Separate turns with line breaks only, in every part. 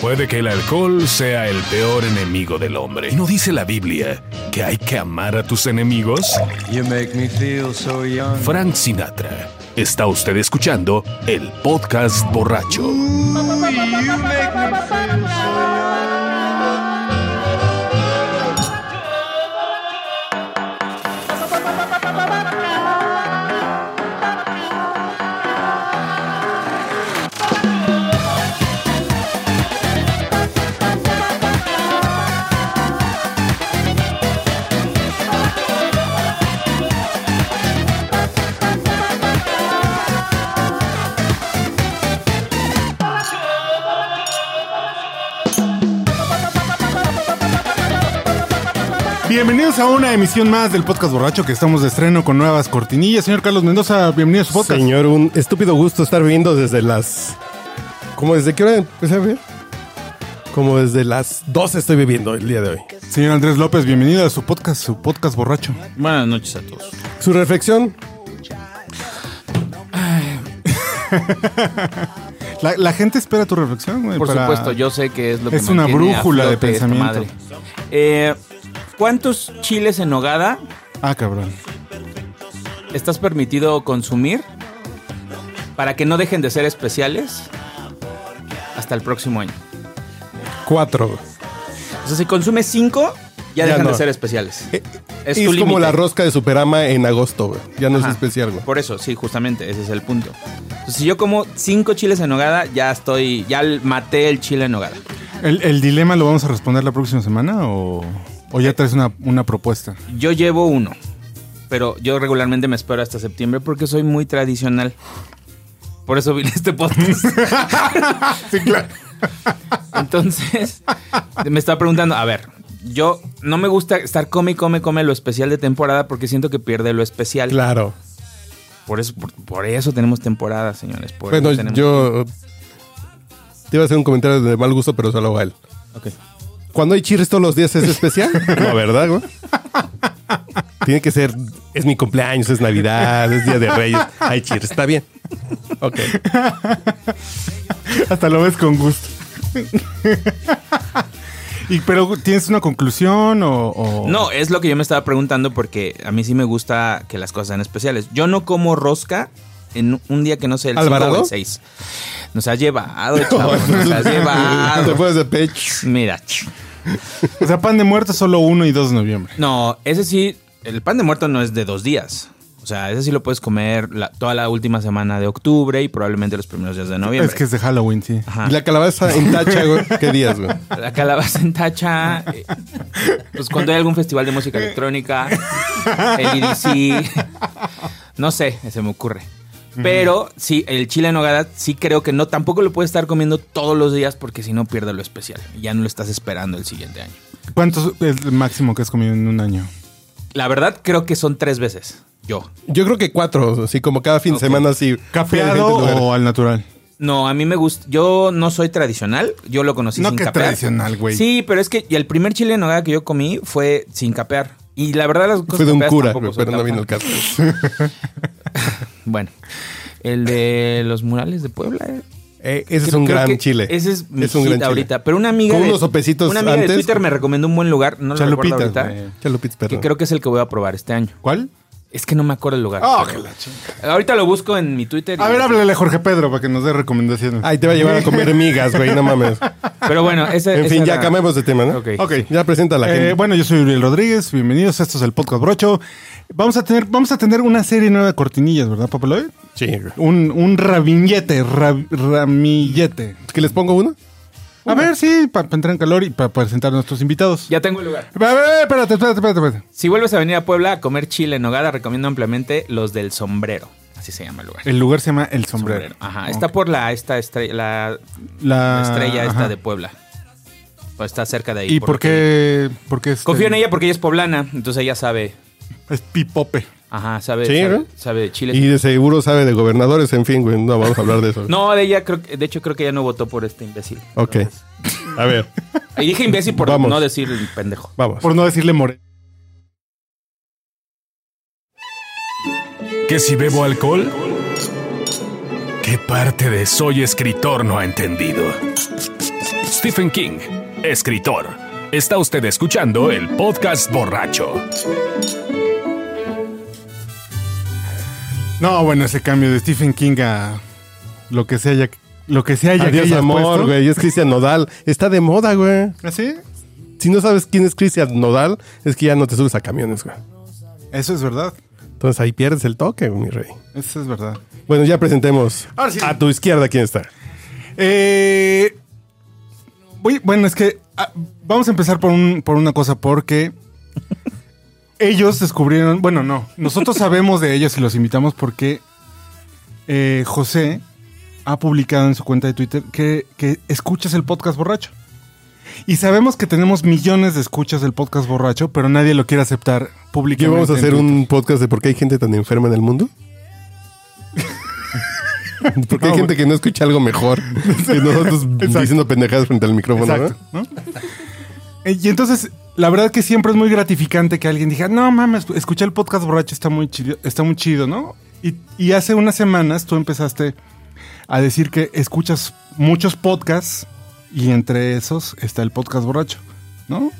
Puede que el alcohol sea el peor enemigo del hombre. ¿No dice la Biblia que hay que amar a tus enemigos?
You make me feel so young.
Frank Sinatra. Está usted escuchando el podcast borracho.
Bienvenidos a una emisión más del podcast borracho que estamos de estreno con nuevas cortinillas. Señor Carlos Mendoza, bienvenido a su podcast.
Señor, un estúpido gusto estar viendo desde las... ¿Cómo desde qué hora empecé a ver? Como desde las 12 estoy bebiendo el día de hoy.
Señor Andrés López, bienvenido a su podcast, su podcast borracho.
Buenas noches a todos.
Su reflexión,
La, la gente espera tu reflexión, güey.
Por
para-
supuesto, yo sé que es lo que
Es una brújula de pensamiento.
Eh, ¿Cuántos chiles en nogada
Ah, cabrón.
estás permitido consumir para que no dejen de ser especiales hasta el próximo año?
cuatro.
O sea, si consumes cinco, ya,
Ya
dejan
no.
de ser especiales.
Eh,
Es
Es,
tu
como la rosca de Superama en agosto, güey. Ya no
Ajá.
es especial, güey.
Por eso, sí, justamente, ese es el punto. Entonces, si yo como cinco chiles en nogada, ya estoy, ya maté el chile en nogada.
¿El, el dilema lo vamos a responder la próxima semana o, o ya traes una, una propuesta?
Yo llevo uno, pero yo regularmente me espero hasta septiembre porque soy muy tradicional. Por eso vine a este podcast.
Sí, claro.
Entonces, me estaba preguntando, a ver, yo no me gusta estar come come, come lo especial de temporada porque siento que pierde lo especial.
Claro.
Por eso, por, por eso tenemos temporada, señores. por
Bueno,
tenemos-
yo... Te iba a hacer un comentario de mal gusto, pero solo a él.
Ok.
Cuando hay chirres todos los días es especial. no, ¿verdad, güey? Tiene que ser... Es mi cumpleaños, es Navidad, es Día de Reyes. Hay chirres, está bien. Ok.
Hasta lo ves con gusto. y, pero, ¿tienes una conclusión o...? o-
No, es lo que yo me estaba preguntando porque a mí sí me gusta que las cosas sean especiales. Yo no como rosca en un día que no sea el 5
¿Alvarado?
o el 6. Nos has llevado, chavos, nos has
Te
llevado.
puedes de pecho.
Mira.
O sea, pan de muerto solo 1 y 2 de noviembre.
No, ese sí, el pan de muerto no es de dos días. O sea, ese sí lo puedes comer la- toda la última semana de octubre y probablemente los primeros días de noviembre.
Es que es de Halloween, sí.
Ajá.
Y la calabaza en tacha, güey. ¿Qué días, güey?
La calabaza en tacha. eh, pues cuando hay algún festival de música electrónica, el EDC. No sé, se me ocurre. Pero sí, el chile en nogada sí creo que no, tampoco lo puedes estar comiendo todos los días porque si no pierde lo especial. Y Ya no lo estás esperando el siguiente año.
¿Cuánto es el máximo que has comido en un año?
La verdad creo que son tres veces. Yo.
Yo creo que cuatro, así como cada fin de semana, así.
¿Capeado o al natural?
No, a mí me gusta. Yo no soy tradicional. Yo lo conocí
No
sin
que
capear.
tradicional, güey.
Sí, pero es que el primer chile en nogada que yo comí fue sin capear. Y la verdad las cosas
Fue de un cura, pero no vino el caso.
Bueno, el de los murales de Puebla. eh.
Eh, ese es un gran chile.
Ese es mi
Es un gran chile.
ahorita. Pero una amiga
Con
de,
unos sopecitos
una amiga de
antes.
Twitter me recomendó un buen lugar. No lo recuerdo ahorita. Que creo que es el que voy a probar este año.
¿Cuál?
Es que no me acuerdo el lugar.
Ah, que la chingada.
ahorita lo busco en mi Twitter.
A ver, háblale a Jorge Pedro para que nos dé recomendaciones.
Ay, te va a llevar a comer migas, güey, no mames.
Pero bueno, ese,
En fin, ya
era-
cambiamos de tema, ¿no?
Ok.
Ok.
Ya presenta la
Eh,
gente.
bueno, yo soy Uriel Rodríguez, bienvenidos, esto es el Podcast Brocho. Vamos a tener, vamos a tener una serie nueva de cortinillas, ¿verdad, Papeloy?
Sí, güey.
Un, un rabillete, rab- ramillete.
¿Que les pongo uno?
A ver, sí, para entrar en calor y para presentar a nuestros invitados.
Ya tengo el lugar.
A ver, espérate, espérate, espérate, espérate.
Si vuelves a venir a Puebla a comer chile en nogada, recomiendo ampliamente los del sombrero. Así se llama el lugar.
El lugar se llama El Sombrero.
Ajá. Está por la esta estrella, la,
la,
la estrella esta
ajá.
de Puebla. Pues está cerca de ahí.
¿Y por
porque-
qué? Por qué este-
Confío en ella porque ella es poblana, entonces ella sabe.
Es pipope.
Ajá, sabe,
Sí,
sabe,
¿no?
sabe de Chile.
Y de seguro sabe de gobernadores, en fin, güey. No vamos a hablar de eso.
No, de ella creo de hecho creo que ella no votó por este imbécil.
Ok. A ver,
Y dije imbécil por
Vamos.
no decir el pendejo.
vamos.
Por no decirle more.
¿Que si bebo alcohol? ¿Qué parte de soy escritor no ha entendido? Stephen King, escritor. Está usted escuchando el podcast borracho.
No, bueno, ese cambio de Stephen King a lo que se haya, lo que se haya
Adiós amor, güey. Es Cristian Nodal. Está de moda, güey.
¿Así?
Si no sabes quién es Cristian Nodal, es que ya no te subes a camiones, güey.
Eso es verdad.
Entonces ahí pierdes el toque, mi rey.
Eso es verdad.
Bueno, ya presentemos
Ahora sí.
a tu izquierda quién está.
Eh, voy- bueno, es que ah, vamos a empezar por, un, por una cosa, porque ellos descubrieron, bueno, no, nosotros sabemos de ellos y los invitamos porque eh, José ha publicado en su cuenta de Twitter que, que escuchas el podcast borracho. Y sabemos que tenemos millones de escuchas del podcast borracho, pero nadie lo quiere aceptar
¿Qué
públicamente.
vamos a hacer un podcast de por qué hay gente tan enferma en el mundo? Porque hay
No,
gente que no escucha algo mejor que nosotros
Exacto.
diciendo pendejadas frente al micrófono,
Exacto. ¿no? Eh, Y entonces, la verdad que siempre es muy gratificante que alguien diga, no mames, escuché el podcast borracho, está muy chido, está muy chido, ¿no? Y, y hace unas semanas tú empezaste a decir que escuchas muchos podcasts y entre esos está el podcast borracho, ¿no?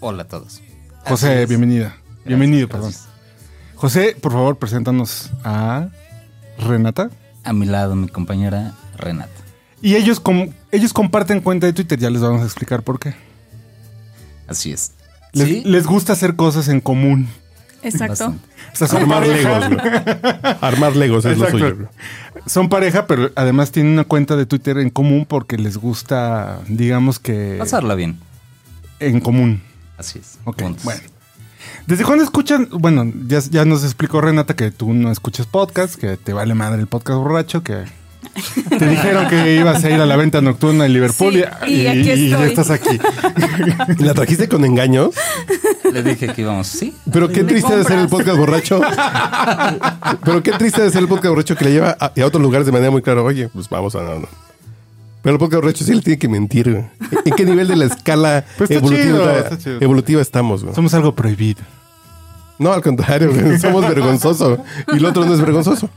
Hola a todos.
José,
es.
bienvenida. Bienvenido,
gracias.
perdón. José, por favor, preséntanos a Renata.
A mi lado mi compañera Renata.
Y ellos, com- ellos comparten cuenta de Twitter, ya les vamos a explicar por qué.
Así es.
Les,
sí,
les gusta hacer cosas en común.
Exacto.
O sea, son
Armar
pareja.
legos, güey. Armar legos es
Exacto.
lo suyo, güey.
Son pareja, pero además tienen una cuenta de Twitter en común porque les gusta, digamos que
Pasarla bien.
en común.
Así es.
Ok,
Juntos.
bueno. ¿Desde cuándo escuchan? Bueno, ya, ya nos explicó Renata que tú no escuchas podcast, que te vale madre el podcast borracho, que te dijeron que ibas a ir a la venta nocturna en Liverpool
Sí,
y,
y aquí
ya
estoy.
estás aquí.
¿La trajiste con engaños?
Le dije que íbamos. Sí.
Pero qué triste de ser el podcast borracho. Pero qué triste de ser el podcast borracho que le lleva a, a otros lugares de manera muy clara. Oye, pues vamos a... No, no. Pero el podcast borracho sí le tiene que mentir. ¿En qué nivel de la escala
Pues
evolutiva,
chido, está chido.
evolutiva estamos?
Somos algo prohibido.
No, al contrario, somos vergonzoso. Y el otro no es vergonzoso.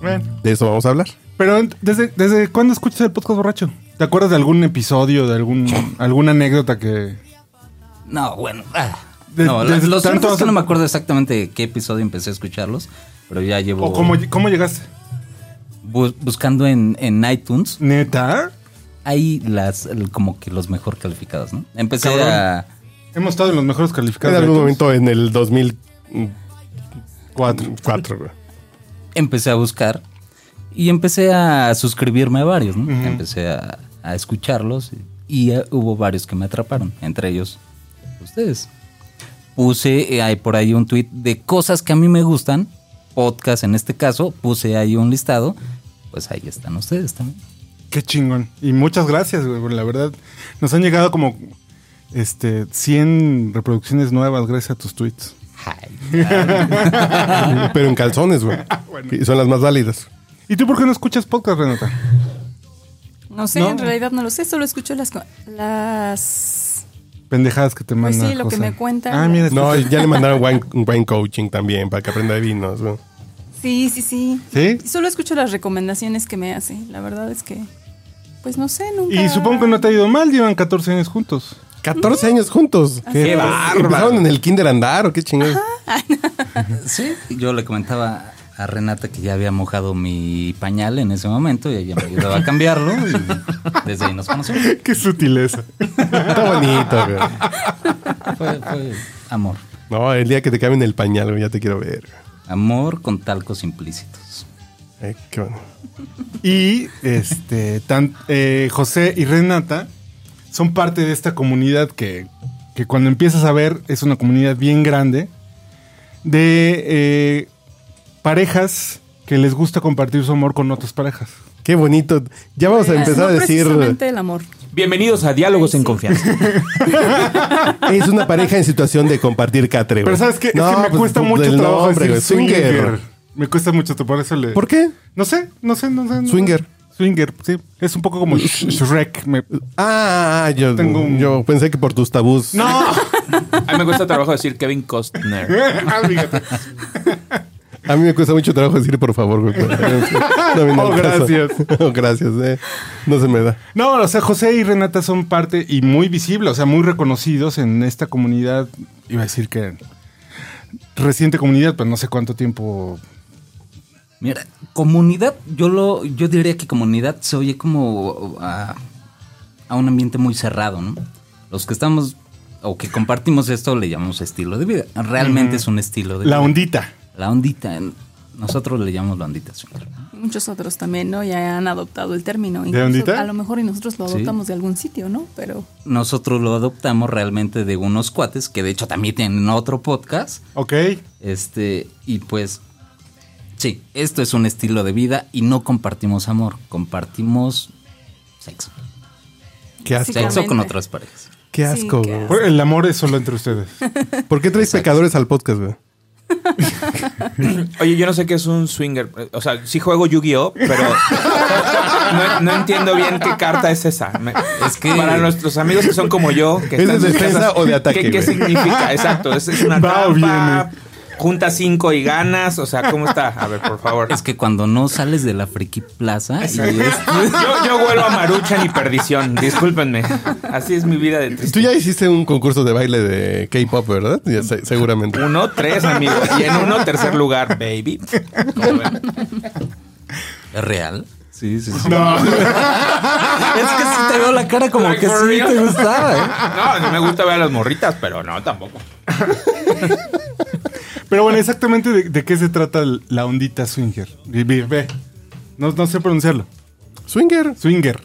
Bueno.
De eso vamos a hablar.
Pero ¿desde, ¿desde cuándo escuchas el podcast borracho? ¿Te acuerdas de algún episodio, de algún alguna anécdota que...
No, bueno. ah.
De-
no,
de-
los
tanto
que no me acuerdo exactamente de qué episodio empecé a escucharlos, pero ya llevo
¿O cómo, cómo llegaste?
bu- buscando en, en iTunes.
¿Neta?
Hay las como que los mejor calificados, ¿no? Empecé
Cabrón.
a
Hemos estado en los mejores
En
calificados. de
algún momento en el 2004. Cuatro, güey.
Empecé a buscar y empecé a suscribirme a varios, ¿no? Empecé a, a escucharlos y, eh, hubo varios que me atraparon, entre ellos ustedes. Puse eh, ahí por ahí un tweet de cosas que a mí me gustan, podcast en este caso, puse ahí un listado, pues ahí están ustedes también.
Qué chingón. Y muchas gracias, güey. La verdad, nos han llegado como este 100 reproducciones nuevas gracias a tus tweets.
Pero en calzones, güey. Y son las más válidas.
¿Y tú por qué no escuchas podcast, Renata?
No sé,
¿No?
en realidad no lo sé, solo escucho las... las...
Pendejadas que te
Pues
mandan.
sí, lo que me cuentan.
Ah, mira,
No, ya le mandaron wine, wine coaching también para que aprenda de vinos. güey.
Sí, sí, sí.
¿Sí?
Y Solo escucho las recomendaciones que me hace. La verdad es que, pues no sé, nunca...
Y supongo que no te ha ido mal, llevan 14 años juntos.
14 años juntos.
Qué
bárbaro. ¿Empezaron en el kinder a andar o qué chingados?
Sí, yo le comentaba a Renata que ya había mojado mi pañal en ese momento y ella me ayudaba a cambiarlo y desde ahí nos conocimos.
Qué sutileza.
Está bonito, güey.
Fue, fue amor.
No, el día que te cambien el pañal, güey, ya te quiero ver.
Amor con talcos implícitos.
Eh, qué bueno.
Y este, tan, eh, José y Renata son parte de esta comunidad que, que cuando empiezas a ver es una comunidad bien grande de eh, parejas que les gusta compartir su amor con otras parejas.
Qué bonito. Ya vamos a empezar
no
a decir.
precisamente el amor.
Bienvenidos a Diálogos en Confianza.
Es una pareja en situación de compartir catre, güey.
Pero sabes qué? Es que me
pues,
cuesta
pues,
mucho trabajo
nombre,
decir swinger.
Swinger.
Me cuesta mucho, por eso le...
¿Por qué?
No sé, no sé, no sé. no
Swinger.
Swinger, sí. Es un poco como Sh- Shrek. Me-
Ah, yo,
Tengo un-
yo pensé que por tus tabús.
No.
A mí me cuesta trabajo decir Kevin Costner.
Ah, fíjate.
A mí me cuesta mucho trabajo decir por favor, güey. No,
Oh, gracias.
Oh, gracias, eh. No se me da.
No, o sea, José y Renata son parte y muy visibles, o sea, muy reconocidos en esta comunidad. Iba a decir que reciente comunidad, pero no sé cuánto tiempo.
Mira, comunidad, yo lo, yo diría que comunidad se oye como a, a un ambiente muy cerrado, ¿no? Los que estamos o que compartimos esto le llamamos estilo de vida. Realmente es un estilo de
La
vida.
ondita.
La ondita. Nosotros le llamamos la ondita swinger.
Muchos otros también, ¿no? Ya han adoptado el término.
¿De
Incluso
ondita?
A lo mejor y nosotros lo
Sí.
adoptamos de algún sitio, ¿no? Pero
Nosotros lo adoptamos realmente de unos cuates que de hecho también tienen otro podcast.
Ok.
Este, y pues, sí, esto es un estilo de vida y no compartimos amor, compartimos sexo.
Qué asco.
Sexo con otras parejas.
Qué
Sí,
asco,
qué asco.
El amor es solo entre ustedes.
¿Por qué traes pecadores al podcast, güey?
Oye, yo no sé qué es un swinger. O sea, sí juego Yu-Gi-Oh, pero no, no entiendo bien qué carta es esa. Me-
Es que-
para nuestros amigos que son como yo, que
¿Es
están
de defensa
casas,
o de ataque,
¿Qué, significa? Exacto, es, es una
Va o
trampa. Junta cinco y ganas. O sea, ¿cómo está? A ver, por favor.
Es que cuando no sales de la Friki Plaza y es-
Yo, yo vuelvo a Maruchan y perdición. Discúlpenme. Así es mi vida de triste.
Tú ya hiciste un concurso de baile de K-pop, ¿verdad? Ya seguramente.
Uno, tres, amigo. Y en uno, tercer lugar, baby.
¿Es real. Sí, sí, sí.
No.
Es que sí te veo la cara como
Like
que sí
real.
te gustaba, ¿eh?
No, no me gusta ver a las morritas, pero no, tampoco.
Pero bueno, exactamente de, de qué se trata la ondita swinger. Ve. No, no sé pronunciarlo.
Swinger.
Swinger.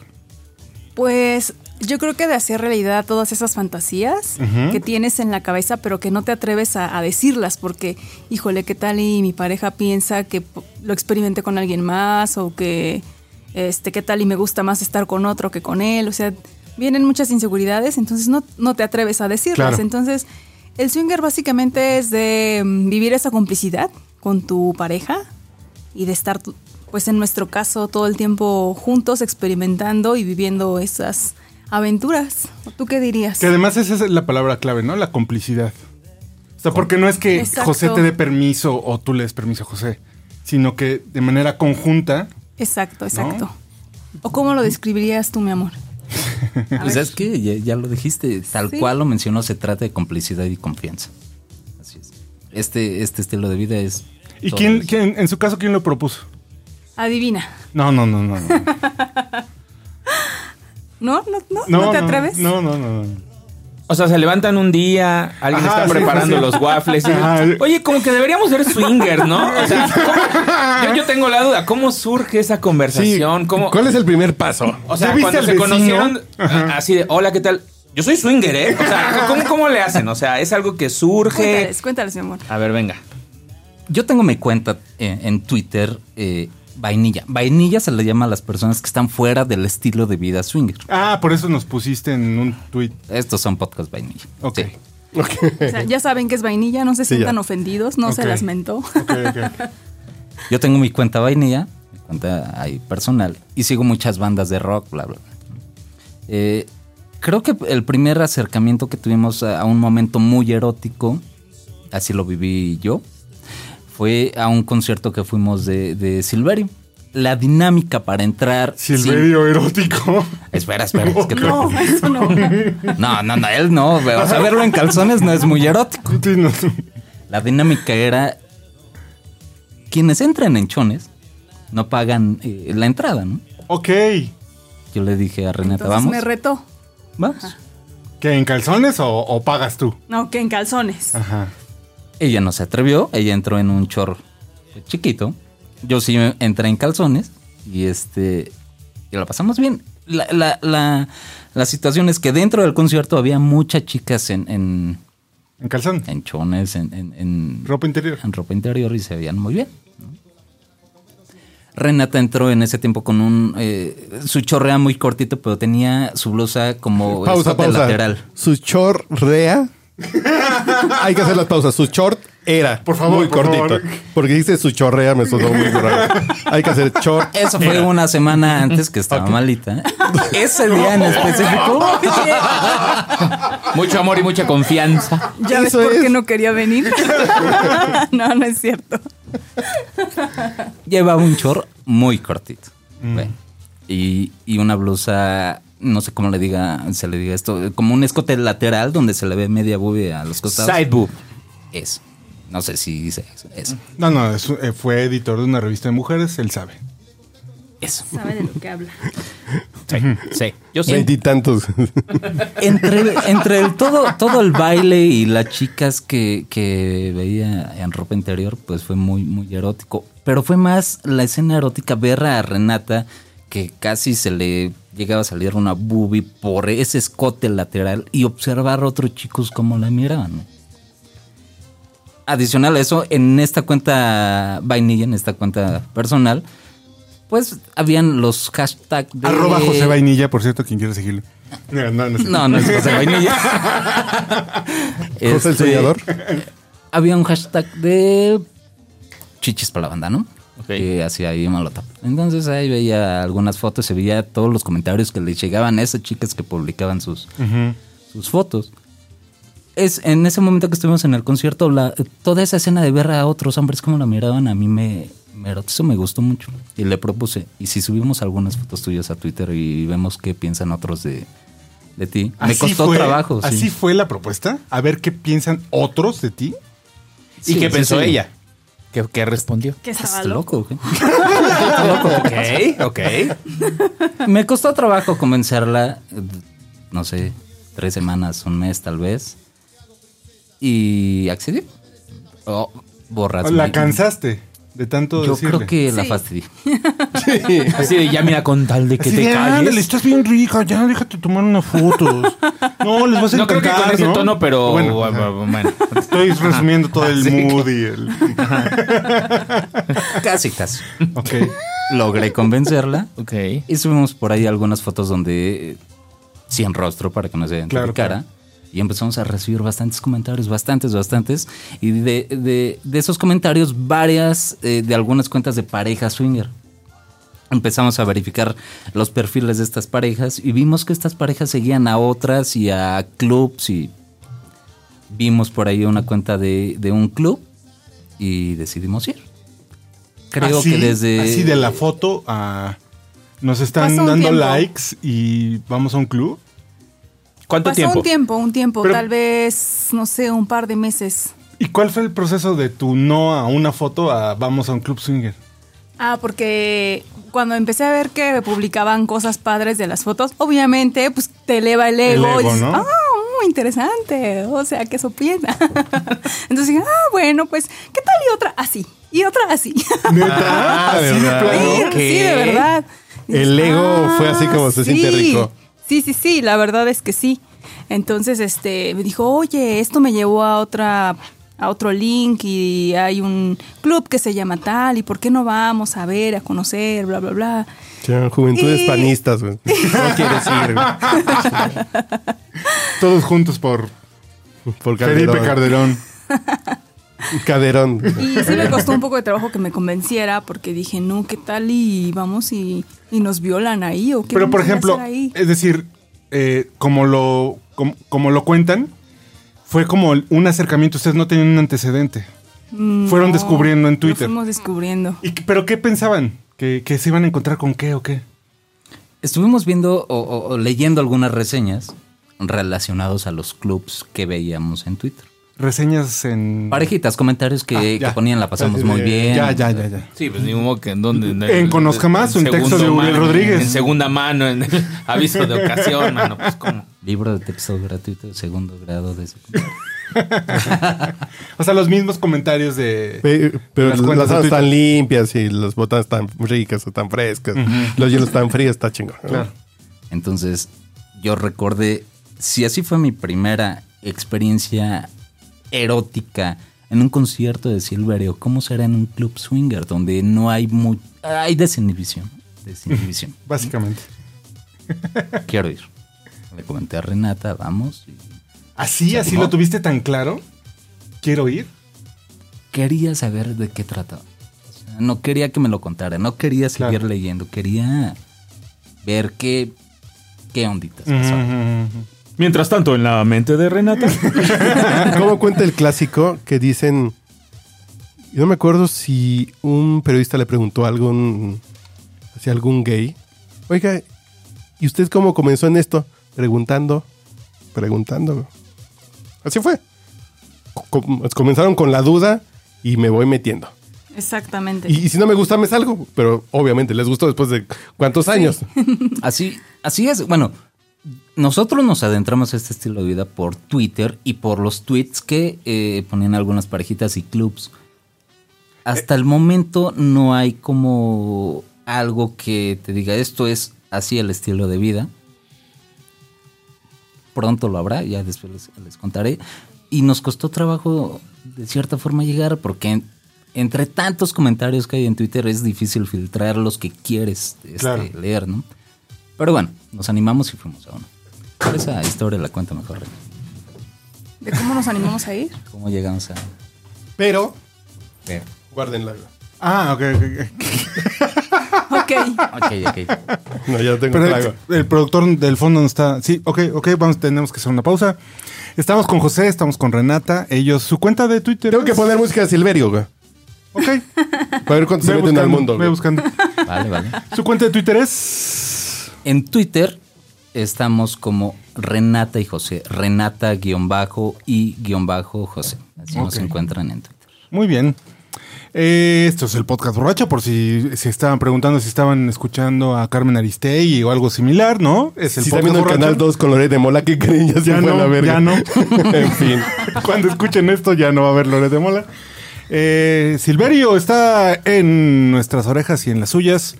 Pues yo creo que de hacer realidad todas esas fantasías que tienes en la cabeza, pero que no te atreves a, a decirlas, porque, híjole, ¿qué tal y mi pareja piensa que lo experimenté con alguien más? O que, este, ¿qué tal y me gusta más estar con otro que con él? O sea, vienen muchas inseguridades, entonces no, no te atreves a decirlas.
Claro.
Entonces, el swinger básicamente es de mm, vivir esa complicidad con tu pareja y de estar, pues en nuestro caso, todo el tiempo juntos, experimentando y viviendo esas aventuras. ¿Tú qué dirías?
Que además esa es la palabra clave, ¿no? La complicidad. O sea, porque no es que
Exacto.
José te dé permiso o tú le des permiso a José, sino que de manera conjunta.
Exacto, exacto. ¿O cómo lo describirías tú, mi amor?
Pues es que ya, ya lo dijiste, tal
Sí.
cual lo mencionó, se trata de complicidad y confianza. Así es. Este, este estilo de vida es...
¿Y quién, quién, en su caso, quién lo propuso?
Adivina.
No, no, no, no. No,
¿No? ¿No, no, ¿No te atreves?
No, no, no. no.
O sea, se levantan un día, alguien
Ajá,
está
sí,
preparando
sí.
los waffles. y-. Oye, como que deberíamos ser swinger, ¿no? O sea, ¿cómo- yo, yo tengo la duda, ¿cómo surge esa conversación? ¿Cómo,
¿Cuál es el primer paso?
o sea,
¿Ya viste
cuando se
vecino?
conocieron, así de, hola, ¿qué tal? Yo soy swinger, ¿eh? O sea, ¿cómo, cómo le hacen? O sea, es algo que surge.
Cuéntales, cuéntales, mi amor.
A ver, venga.
Yo tengo mi cuenta eh, en Twitter, eh, Vainilla. Vainilla se le llama a las personas que están fuera del estilo de vida swinger.
Ah, por eso nos pusiste en un tweet.
Estos son podcast vainilla.
Ok.
Sí.
O sea, ya saben que es vainilla, no se
Sí,
sientan
ya.
ofendidos, no se las mentó.
Ok, ok.
Yo tengo mi cuenta vainilla, mi cuenta ahí personal, y sigo muchas bandas de rock, bla, bla, bla. Eh, creo que el primer acercamiento que tuvimos a, a un momento muy erótico, así lo viví yo, fue a un concierto que fuimos de, de Silverio. La dinámica para entrar...
Silverio erótico.
sin- Espera, espera. es que te-
No, eso no.
no, no, no, él no. O sea, verlo en calzones no es muy erótico.
Sí, no.
La dinámica era quienes entran en chones no pagan eh, la entrada, ¿no?
Ok.
Yo le dije a Renata,
Entonces
vamos.
me retó.
Vamos.
¿Que en calzones o, o pagas tú?
No, que en calzones.
Ajá.
Ella no se atrevió, ella entró en un chorro chiquito. Yo sí entré en calzones y este y la pasamos bien. La, la, la, la situación es que dentro del concierto había muchas chicas en, en,
En calzón.
en chones, en, en, en-
Ropa interior.
en ropa interior y se veían muy bien. ¿no? Renata entró en ese tiempo con un... eh, su chorrea muy cortito, pero tenía su blusa como
Pausa, pausa.
lateral.
Su chorrea. Hay que hacer las pausas. Su short era.
Por favor,
Muy
por
cortito.
favor.
Porque dice su chorrea, me sonó muy raro. Hay que hacer short.
Eso fue una semana antes que estaba malita. Ese día en específico.
Mucho amor y mucha confianza.
¿Ya ves por qué no quería venir? no, no es cierto.
Llevaba un short muy cortito.
Mm.
Bueno, y, y una blusa, no sé cómo le diga, se le diga esto, como un escote lateral donde se le ve media boobie a los costados.
Side boob.
Eso. No sé si dice eso. Eso.
No, no, es- eh, fue editor de una revista de mujeres, él sabe.
Eso.
Sabe de lo que habla.
Sí, sí. Yo sé.
Veintitantos.
Entre, entre el todo, todo el baile y las chicas que, que veía en ropa interior, pues fue muy, muy erótico. Pero fue más la escena erótica ver a Renata que casi se le llegaba a salir una boobie por ese escote lateral y observar a otros chicos como la miraban. Adicional a eso, en esta cuenta vainilla, en esta cuenta personal, pues habían los hashtags de...
Arroba José Vainilla, por cierto, quien quiera seguirlo. No, no, no.
No, no es José Vainilla.
José el
Este,
soñador.
Había un hashtag de chichis para la banda, ¿no? Que hacía ahí molotov. Entonces ahí veía algunas fotos, se veía todos los comentarios que le llegaban a esas chicas que publicaban sus, sus fotos. Es en ese momento que estuvimos en el concierto, la, toda esa escena de ver a otros hombres como la miraban, a mí me, me erotizó, me gustó mucho. Y le propuse, y si subimos algunas fotos tuyas a Twitter y vemos qué piensan otros de, de ti, me
Así
costó
fue-
trabajo. sí.
Así fue la propuesta. A ver qué piensan otros de ti.
¿Y qué
sí,
pensó ella? ¿Qué, qué respondió?
Que estaba
Estás
loco.
loco, güey.
Ok, ok.
Me costó trabajo convencerla, eh, no sé, tres semanas, un mes tal vez. Y accedí. Oh, borras.
La
mi-
cansaste de tanto
Yo
decirle.
creo que la
Sí.
fastidié.
Así de ya mira con tal de que
Así
te
de, ándale,
calles.
estás bien rica, ya déjate tomar unas fotos. No, les vas a
No creo que
encantar,
con ese
¿no?
tono, pero
Bueno,
bueno,
ajá.
bueno.
estoy resumiendo todo el
Sí,
mood y el...
Casi, casi.
Ok.
Logré convencerla.
Ok.
Y subimos por ahí algunas fotos donde eh, sin rostro para que no se identificara.
Claro,
Y empezamos a recibir bastantes comentarios, bastantes, bastantes. Y de, de- de esos comentarios, varias eh, de algunas cuentas de parejas swinger. Empezamos a verificar los perfiles de estas parejas y vimos que estas parejas seguían a otras y a clubs y vimos por ahí una cuenta de, de un club y decidimos ir. Creo
Así-
que desde...
Así de la foto a... Nos están dando
tiempo.
likes y vamos a un club.
¿Cuánto
Pasó
tiempo?
un tiempo, un tiempo,
Pero-
tal vez, no sé, un par de meses.
¿Y cuál fue el proceso de tu no a una foto a vamos a un club swinger?
Ah, porque cuando empecé a ver que publicaban cosas padres de las fotos, obviamente, pues te eleva el ego.
ego,
y dices,
¿no?
ah, muy interesante. O sea, que eso piensa. Entonces dije, ah, bueno, pues, ¿qué tal y otra así? Y otra así.
¿Neta?
Ah,
¿Así de
¿verdad?
Sí, de verdad.
El ego fue así como se siente
sí.
rico.
Sí, sí, sí, la verdad es que sí. Entonces, este, me dijo, oye, esto me llevó a otra, a otro link y hay un club que se llama tal y por qué no vamos a ver, a conocer, bla, bla, bla.
Ya, Juventudes
Y-
panistas, güey. No quieres ir, güey.
Todos juntos por
Por
Felipe
Calderón.
Calderón.
Caderón.
Y sí me costó un poco de trabajo que me convenciera porque dije, no, ¿qué tal y vamos y, y nos violan ahí o qué
Pero por ejemplo,
hacer ahí?
es decir, eh, como lo como, como lo cuentan, fue como un acercamiento. Ustedes no tenían un antecedente. Fueron
No,
descubriendo en
lo
Twitter.
fuimos descubriendo.
¿Y, qué- ¿Pero qué pensaban? ¿Que, que se iban a encontrar con qué o qué?
Estuvimos viendo o, o- o leyendo algunas reseñas relacionados a los clubs que veíamos en Twitter.
Reseñas en...
Parejitas, comentarios que,
Ah,
que ponían la pasamos muy bien.
Ya, ya, ya, ya.
Sí, pues ni modo que en donde.
En Conozca Más, un texto de Uriel Rodríguez.
En segunda mano, en el aviso de ocasión, mano. Pues cómo.
Libro de texto gratuito de segundo grado de.
O sea, los mismos comentarios de...
Pe- Pero
Las
las, aguas están limpias y las botanas están ricas o están frescas. Los hielos están fríos, está chingón.
Claro.
Entonces, yo recordé, si así fue mi primera experiencia erótica en un concierto de Silverio, ¿cómo será en un club swinger donde no hay mu hay desinhibición? Desinhibición.
Básicamente.
Quiero ir. Le comenté a Renata, vamos. y
¿Así, así lo tuviste tan claro? ¿Quiero ir?
quería saber de qué trataba. O sea, no quería que me lo contara, no quería seguir
Claro.
leyendo, quería ver qué, qué onditas.
Mientras tanto, en la mente de Renata.
¿Cómo cuenta el clásico que dicen Y no me acuerdo si un periodista le preguntó a algún, hacia algún gay, oiga, ¿y usted cómo comenzó en esto? Preguntando, preguntando. Así fue. Com- comenzaron con la duda y me voy metiendo.
Exactamente.
Y, y si no me gusta, me salgo. Pero obviamente les gustó después de cuántos años.
Así, así es. Bueno, nosotros nos adentramos a este estilo de vida por Twitter y por los tweets que eh, ponían algunas parejitas y clubs. Hasta el momento no hay como algo que te diga esto es así el estilo de vida. Pronto lo habrá, ya después les, les contaré. Y nos costó trabajo de cierta forma llegar porque en- entre tantos comentarios que hay en Twitter es difícil filtrar los que quieres este,
Claro.
leer, ¿no? Pero bueno, nos animamos y fuimos a uno. Pero Esa historia la cuenta mejor.
¿De cómo nos animamos a ir?
¿Cómo llegamos a...?
Pero,
Ver.
guárdenla.
Ah, ok, ok, ok.
Ok.
Ok.
No, ya tengo
Pero el, el productor del fondo no está. Sí, ok, ok, vamos, tenemos que hacer una pausa. Estamos con José, estamos con Renata. Ellos, su cuenta de Twitter.
Tengo que poner música de Silverio, güey.
Ok.
Para ver cuánto se meten al mundo. güey.
buscando.
Vale, vale.
Su cuenta de Twitter es.
En Twitter estamos como Renata y José. Renata guion bajo y guion bajo José. Así nos encuentran en Twitter.
Muy bien. Eh, esto es el podcast borracho, por si se estaban preguntando si estaban escuchando a Carmen Aristegui o algo similar, ¿no? Es el
Si
podcast
viendo el
borracho.
canal 2 con Lorena de Mola, ¿qué creen? Ya, se
Ya
fue a
no,
la verga.
ya no.
en fin.
Cuando escuchen esto ya no va a haber Loret de Mola. Eh, Silverio está en nuestras orejas y en las suyas.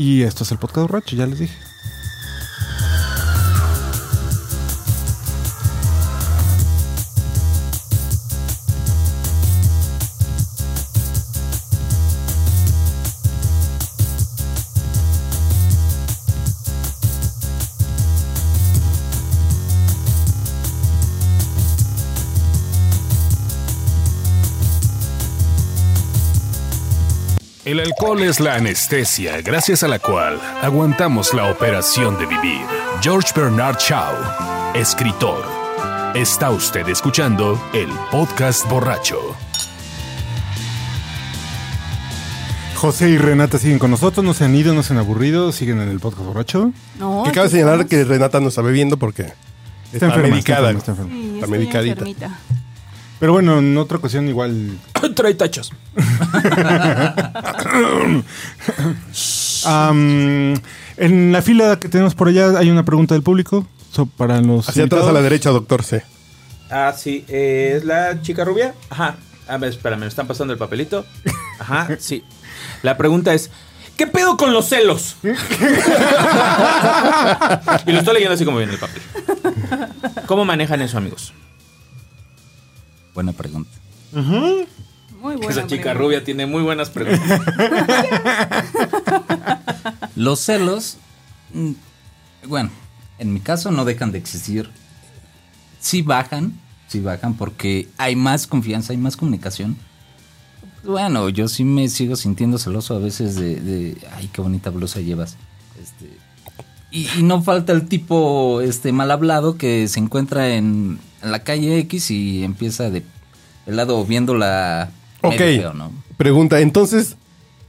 Y esto es el podcast borracho, ya les dije.
El alcohol es la anestesia gracias a la cual aguantamos la operación de vivir. George Bernard Shaw, escritor. Está usted escuchando el podcast borracho.
José y Renata siguen con nosotros, no se han ido, no se han aburrido, siguen en el podcast borracho.
No,
Que cabe señalar que Renata no está bebiendo porque está,
enferma,
medicada.
está enferma, está enferma.
Sí,
Está medicadita.
enfermita.
Pero bueno, en otra ocasión igual.
Trae tachos.
En la fila que tenemos por allá hay una pregunta del público so- para los.
Hacia atrás a la derecha, doctor C.
Ah, sí. eh, ¿Es la chica rubia? Ajá. A ver, espérame, me están pasando el papelito. Ajá, sí. La pregunta es: ¿Qué pedo con los celos? y lo estoy leyendo así como viene el papel. ¿Cómo manejan eso, amigos?
Buena pregunta.
Muy buena.
Esa chica
pregunta.
rubia tiene muy buenas preguntas.
Los celos, mm, bueno, en mi caso no dejan de existir. Sí bajan, sí bajan porque hay más confianza, hay más comunicación. Bueno, yo sí me sigo sintiendo celoso a veces de, de, ay, qué bonita blusa llevas. Y, y no falta el tipo este mal hablado que se encuentra en, en la calle X y empieza de el lado viendo la
Ok.
feo, ¿no?
Pregunta, entonces,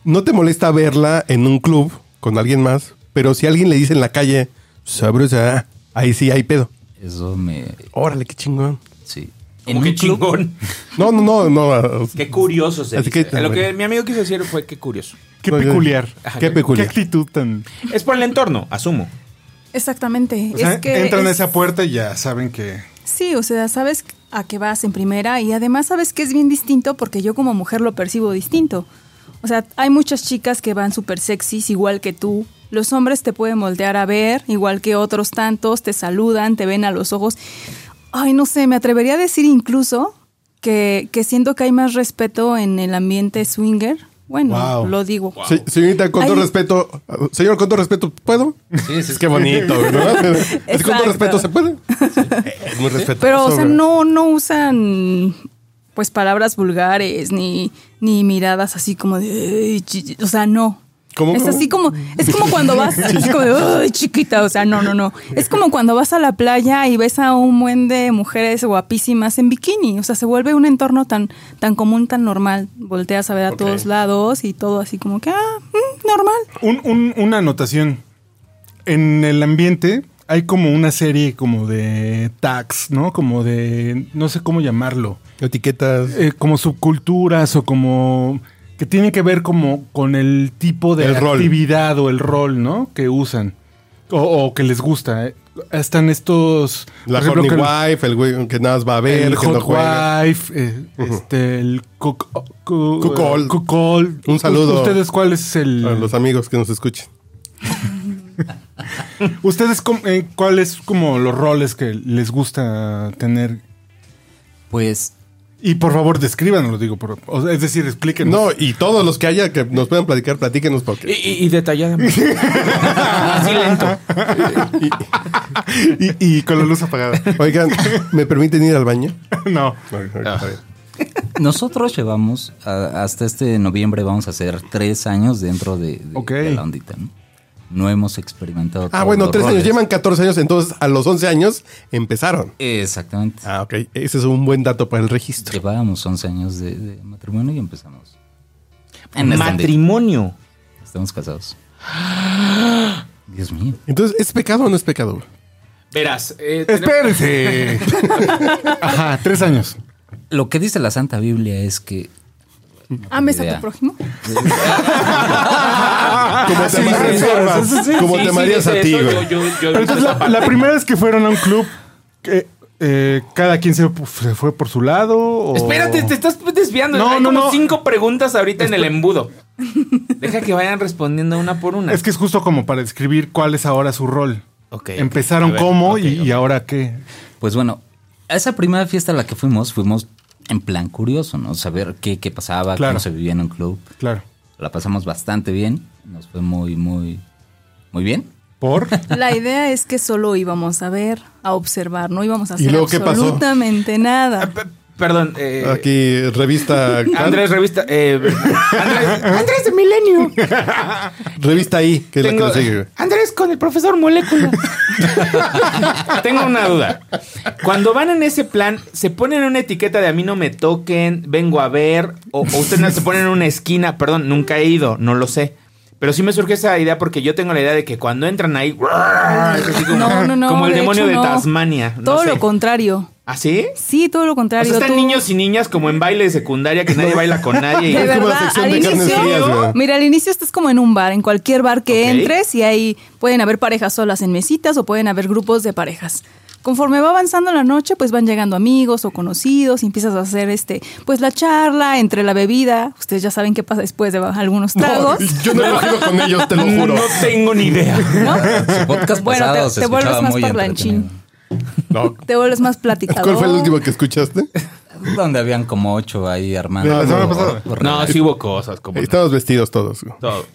¿no te molesta verla en un club con alguien más? Pero si alguien le dice en la calle, sabrosa, ahí sí hay pedo.
Eso me
Órale, qué chingón.
sí.
Que
club-
chingón.
No, no, no, no.
Qué curioso se
Así
dice.
que-
Lo que mi amigo quiso decir fue qué curioso.
Qué
No, yo-
peculiar.
Ajá,
Qué
qué-
peculiar.
Qué actitud tan.
Es por el entorno, asumo.
Exactamente.
O sea,
es que
entran a
es-
esa puerta y ya saben que.
Sí, o sea, sabes a qué vas en primera y además sabes que es bien distinto porque yo como mujer lo percibo distinto. O sea, hay muchas chicas que van súper sexys igual que tú. Los hombres te pueden moldear a ver, igual que otros tantos, te saludan, te ven a los ojos. Ay, no sé, me atrevería a decir incluso que, que siento que hay más respeto en el ambiente swinger. Bueno,
Wow.
lo digo.
Se- señorita, con todo respeto, señor, con todo respeto, ¿puedo?
Sí, sí,
Es que bonito, ¿no? Es con todo respeto, ¿se puede? Es muy respetuoso.
Pero, o sea, no, no usan pues palabras vulgares ni, ni miradas así como de... O sea, no.
¿Cómo,
Es
cómo?
así como, es como cuando vas, es como de, "Ay, chiquita, o sea, no, no, no. Es como cuando vas a la playa y ves a un buen de mujeres guapísimas en bikini, o sea, se vuelve un entorno tan, tan común, tan normal. Volteas a ver a todos lados y todo así como que, ah, mm, normal.
Un- un- una anotación. En el ambiente hay como una serie como de tags, ¿no? Como de, no sé cómo llamarlo.
Etiquetas.
Eh, como subculturas o como que tienen que ver como con el tipo de
El rol.
actividad o el rol, ¿no? Que usan o, o que les gusta. eh. Están estos...
La
por ejemplo,
horny
que-
wife, el güey que nada más va a ver,
el
que no
hot
juega.
wife, eh, este, el
cuckold. Un saludo.
¿Ustedes cuál es el...?
A los amigos que nos escuchen.
¿Ustedes eh, cuáles como los roles que les gusta tener?
Pues
Y por favor, descríbanos, lo digo. por- o sea, es decir, explíquenos.
No, y todos los que haya que nos puedan platicar, platíquenos porque.
y, y detalladamente. Así lento.
y, y con la luz apagada.
Oigan, ¿me permiten ir al baño?
no.
Está bien.
nosotros llevamos a- hasta este noviembre vamos a hacer tres años dentro de, de la ondita, ¿no? No hemos experimentado.
Ah,
todos
bueno,
los
tres años. Llevan 14 años, entonces a los 11 años empezaron.
Exactamente.
Ah, ok. Ese es un buen dato para el registro.
Llevábamos 11 años de, de matrimonio y empezamos. En ondita.
Matrimonio.
Estamos casados. Dios mío.
Entonces, ¿es pecado o no es pecado?
Verás. eh,
Espérense. Ajá, tres años.
Lo que dice la Santa Biblia es que
Ames a
idea.
tu prójimo.
Como te como amarías a ti, güey.
Pero entonces la, primera vez que fueron a un club, que, eh, cada quien se, se fue por su lado. o-
Espérate, te estás desviando.
No,
Hay
no,
como
no.
cinco preguntas ahorita en el embudo. Deja que vayan respondiendo una por una.
Es que es justo como para describir cuál es ahora su rol.
Ok.
Empezaron
A
cómo y, y ahora qué.
Pues bueno, a esa primera fiesta a la que fuimos, fuimos en plan curioso, ¿no? Saber qué, qué pasaba,
Claro.
cómo se vivía en un club.
Claro.
La pasamos bastante bien, nos fue muy, muy, muy bien.
¿Por?
La idea es que solo íbamos a ver, a observar, no íbamos a
¿Y
hacer
luego qué pasó?
absolutamente nada.
Perdón. eh,
Aquí, revista.
Andrés, revista. eh, Andrés, Andrés de Milenio.
Revista ahí, que es
Tengo-
la que nos sigue.
Andrés con el profesor Molécula. Tengo una duda. Cuando van en ese plan, ¿se ponen una etiqueta de a mí no me toquen, vengo a ver? O, o ustedes se ponen en una esquina? Perdón, nunca he ido, no lo sé. Pero sí me surge esa idea porque yo tengo la idea de que cuando entran ahí. así como,
No, no, no.
como el
de
demonio
hecho,
de
no.
Tasmania. no
Todo
sé.
lo contrario.
¿Ah, sí?
Sí, todo lo
O
contrario.
sea, están
Tú-
niños y niñas como en baile de secundaria que nadie baila con nadie. y-
Es como la sección
al
de
inicio,
frías,
mira, al inicio estás como en un bar, en cualquier bar que entres y ahí pueden haber parejas solas en mesitas o pueden haber grupos de parejas. Conforme va avanzando la noche, pues van llegando amigos o conocidos y empiezas a hacer este, pues la charla entre la bebida. Ustedes ya saben qué pasa después de algunos tragos.
Yo no he cogido con ellos, te lo juro.
No tengo ni idea.
¿no?
Podcast
Bueno,
pasado
te- vuelves más parlanchín.
No.
Te vuelves más platicador.
¿Cuál fue el último que escuchaste?
Donde habían como ocho ahí armando.
La semana pasada.
No, sí hubo cosas como
Estamos vestidos todos.
todo.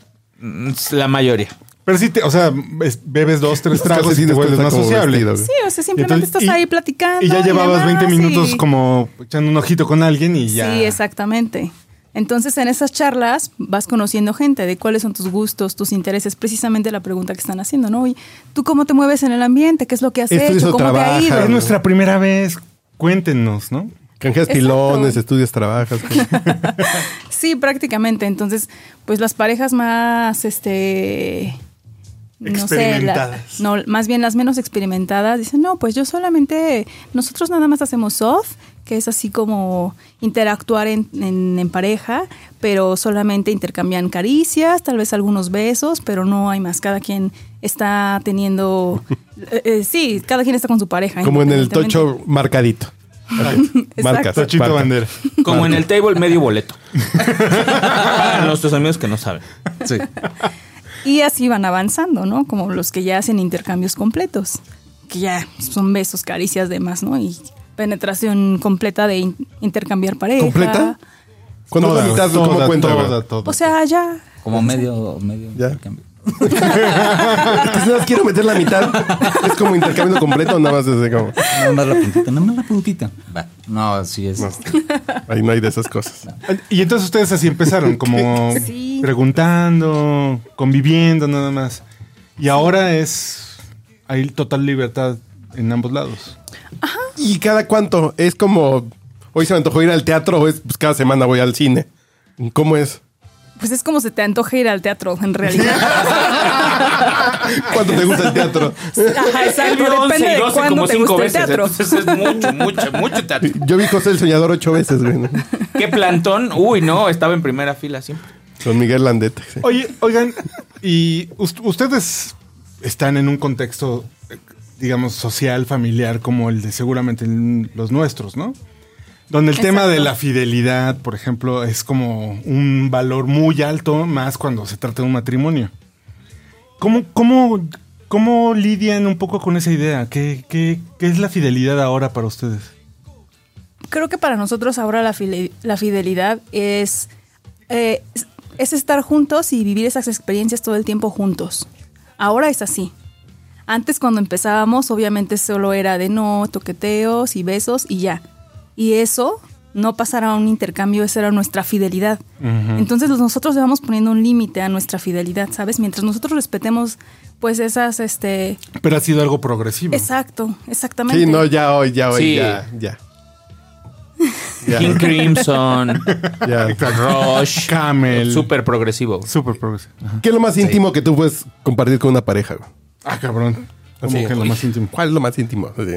La mayoría.
Pero sí, te, o sea, es- bebes dos, tres tragos y te vuelves más sociable.
vestidos, güey.
Sí, o sea, simplemente
Entonces,
estás
y-
ahí platicando.
Y ya llevabas
demás,
20 minutos
y-
como echando un ojito con alguien y ya.
Sí, exactamente. Entonces, en esas charlas vas conociendo gente de cuáles son tus gustos, tus intereses, precisamente la pregunta que están haciendo, ¿no? Y tú cómo te mueves en el ambiente, qué es lo que has
Estudias
hecho,
o
cómo te ha
trabajas,
ido.
Es nuestra primera vez. Cuéntenos, ¿no?
Canjeas pilones, estudias, trabajas.
Sí, prácticamente. Entonces, pues las parejas más, este, no sé, la-
Experimentadas.
no, más bien las menos experimentadas dicen, no, pues yo solamente, nosotros nada más hacemos soft, que es así como interactuar en, en- en pareja, pero solamente intercambian caricias, tal vez algunos besos, pero no hay más. Cada quien está teniendo, eh, eh, sí, cada quien está con su pareja.
Como en el tocho marcadito. Marcas.
Tochito bandera.
Como en el table medio boleto. Para nuestros amigos que no saben.
Sí.
Y así van avanzando, ¿no? Como los que ya hacen intercambios completos, que ya son besos, caricias, demás, ¿no? Y penetración completa de in- intercambiar pareja.
¿Completa? Cuando es la mitad, ¿cómo cuenta? güey?
toda, toda.
O sea, ya.
Como medio, medio
Ya.
intercambio.
Si más quiero meter la mitad. Es como intercambio completo, nada más es como.
Nada más la puntita, nada más la puntita. Va. No, sí es.
No, ahí no hay de esas cosas.
Y entonces ustedes así empezaron, como
Sí.
preguntando, conviviendo nada más. Y ahora es hay total libertad en ambos lados.
¿Y cada cuánto? Es como. Hoy se me antojó ir al teatro, o es pues, cada semana voy al cine. ¿Cómo es?
Pues es como se te antoja ir al teatro, en realidad.
¿Cuánto te gusta el teatro?
Ajá, exacto.
vio 11
Depende de
12
cuándo
como
te
cinco
gusta el
veces.
teatro.
Entonces es mucho, mucho, mucho teatro.
Yo vi José el Soñador ocho veces, güey.
¿Qué plantón? Uy, no, estaba en primera fila siempre.
Con Miguel Landete. sí.
Oye, oigan, y us- ustedes están en un contexto, eh, digamos, social, familiar, como el de seguramente el- los nuestros, ¿no? Donde el tema de la fidelidad, por ejemplo, es como un valor muy alto, más cuando se trata de un matrimonio. ¿Cómo, cómo, cómo lidian un poco con esa idea? ¿Qué, qué, qué es la fidelidad ahora para ustedes?
Creo que para nosotros ahora la, fidelidad es, eh, es- es estar juntos y vivir esas experiencias todo el tiempo juntos. Ahora es así. Antes cuando empezábamos obviamente solo era de no, toqueteos y besos y ya. Y eso no pasara a un intercambio, esa era nuestra fidelidad. Entonces nosotros le vamos poniendo un límite a nuestra fidelidad, ¿sabes? Mientras nosotros respetemos pues esas, este...
Pero ha sido algo progresivo.
Exacto, exactamente.
Sí, no, ya hoy, ya hoy,
Sí.
ya, ya. Ya,
King Crimson,
ya.
Rush,
Camel.
súper progresivo.
Súper progresivo. Ajá.
¿Qué es lo más íntimo que tú puedes compartir con una pareja?
Ah, cabrón. Como
Sí.
que lo más íntimo.
¿Cuál es lo más íntimo? Así,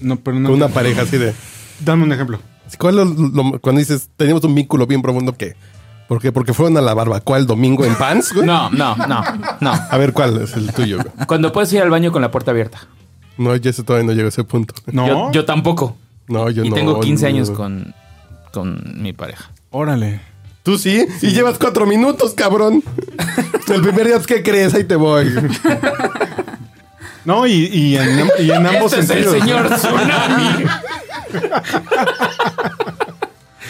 No, pero no.
Con una pareja así de...
Dame un ejemplo.
¿Cuál es lo- lo- cuando dices, teníamos un vínculo bien profundo que... ¿Por qué? Porque fueron a la barbacoa el domingo en pants, güey.
No, no, no, no.
A ver, ¿cuál es el tuyo? güey?
Cuando puedes ir al baño con la puerta abierta.
No, yo todavía no llego a ese punto.
No.
Yo, yo tampoco.
No, yo
y
no.
tengo 15
no.
años con, con mi pareja.
Órale.
Tú sí, y llevas cuatro minutos, cabrón. El primer día, pues, ¿qué crees? Ahí te voy.
No, y, y en, y en ambos
Este es el
sentidos.
señor Tsunami.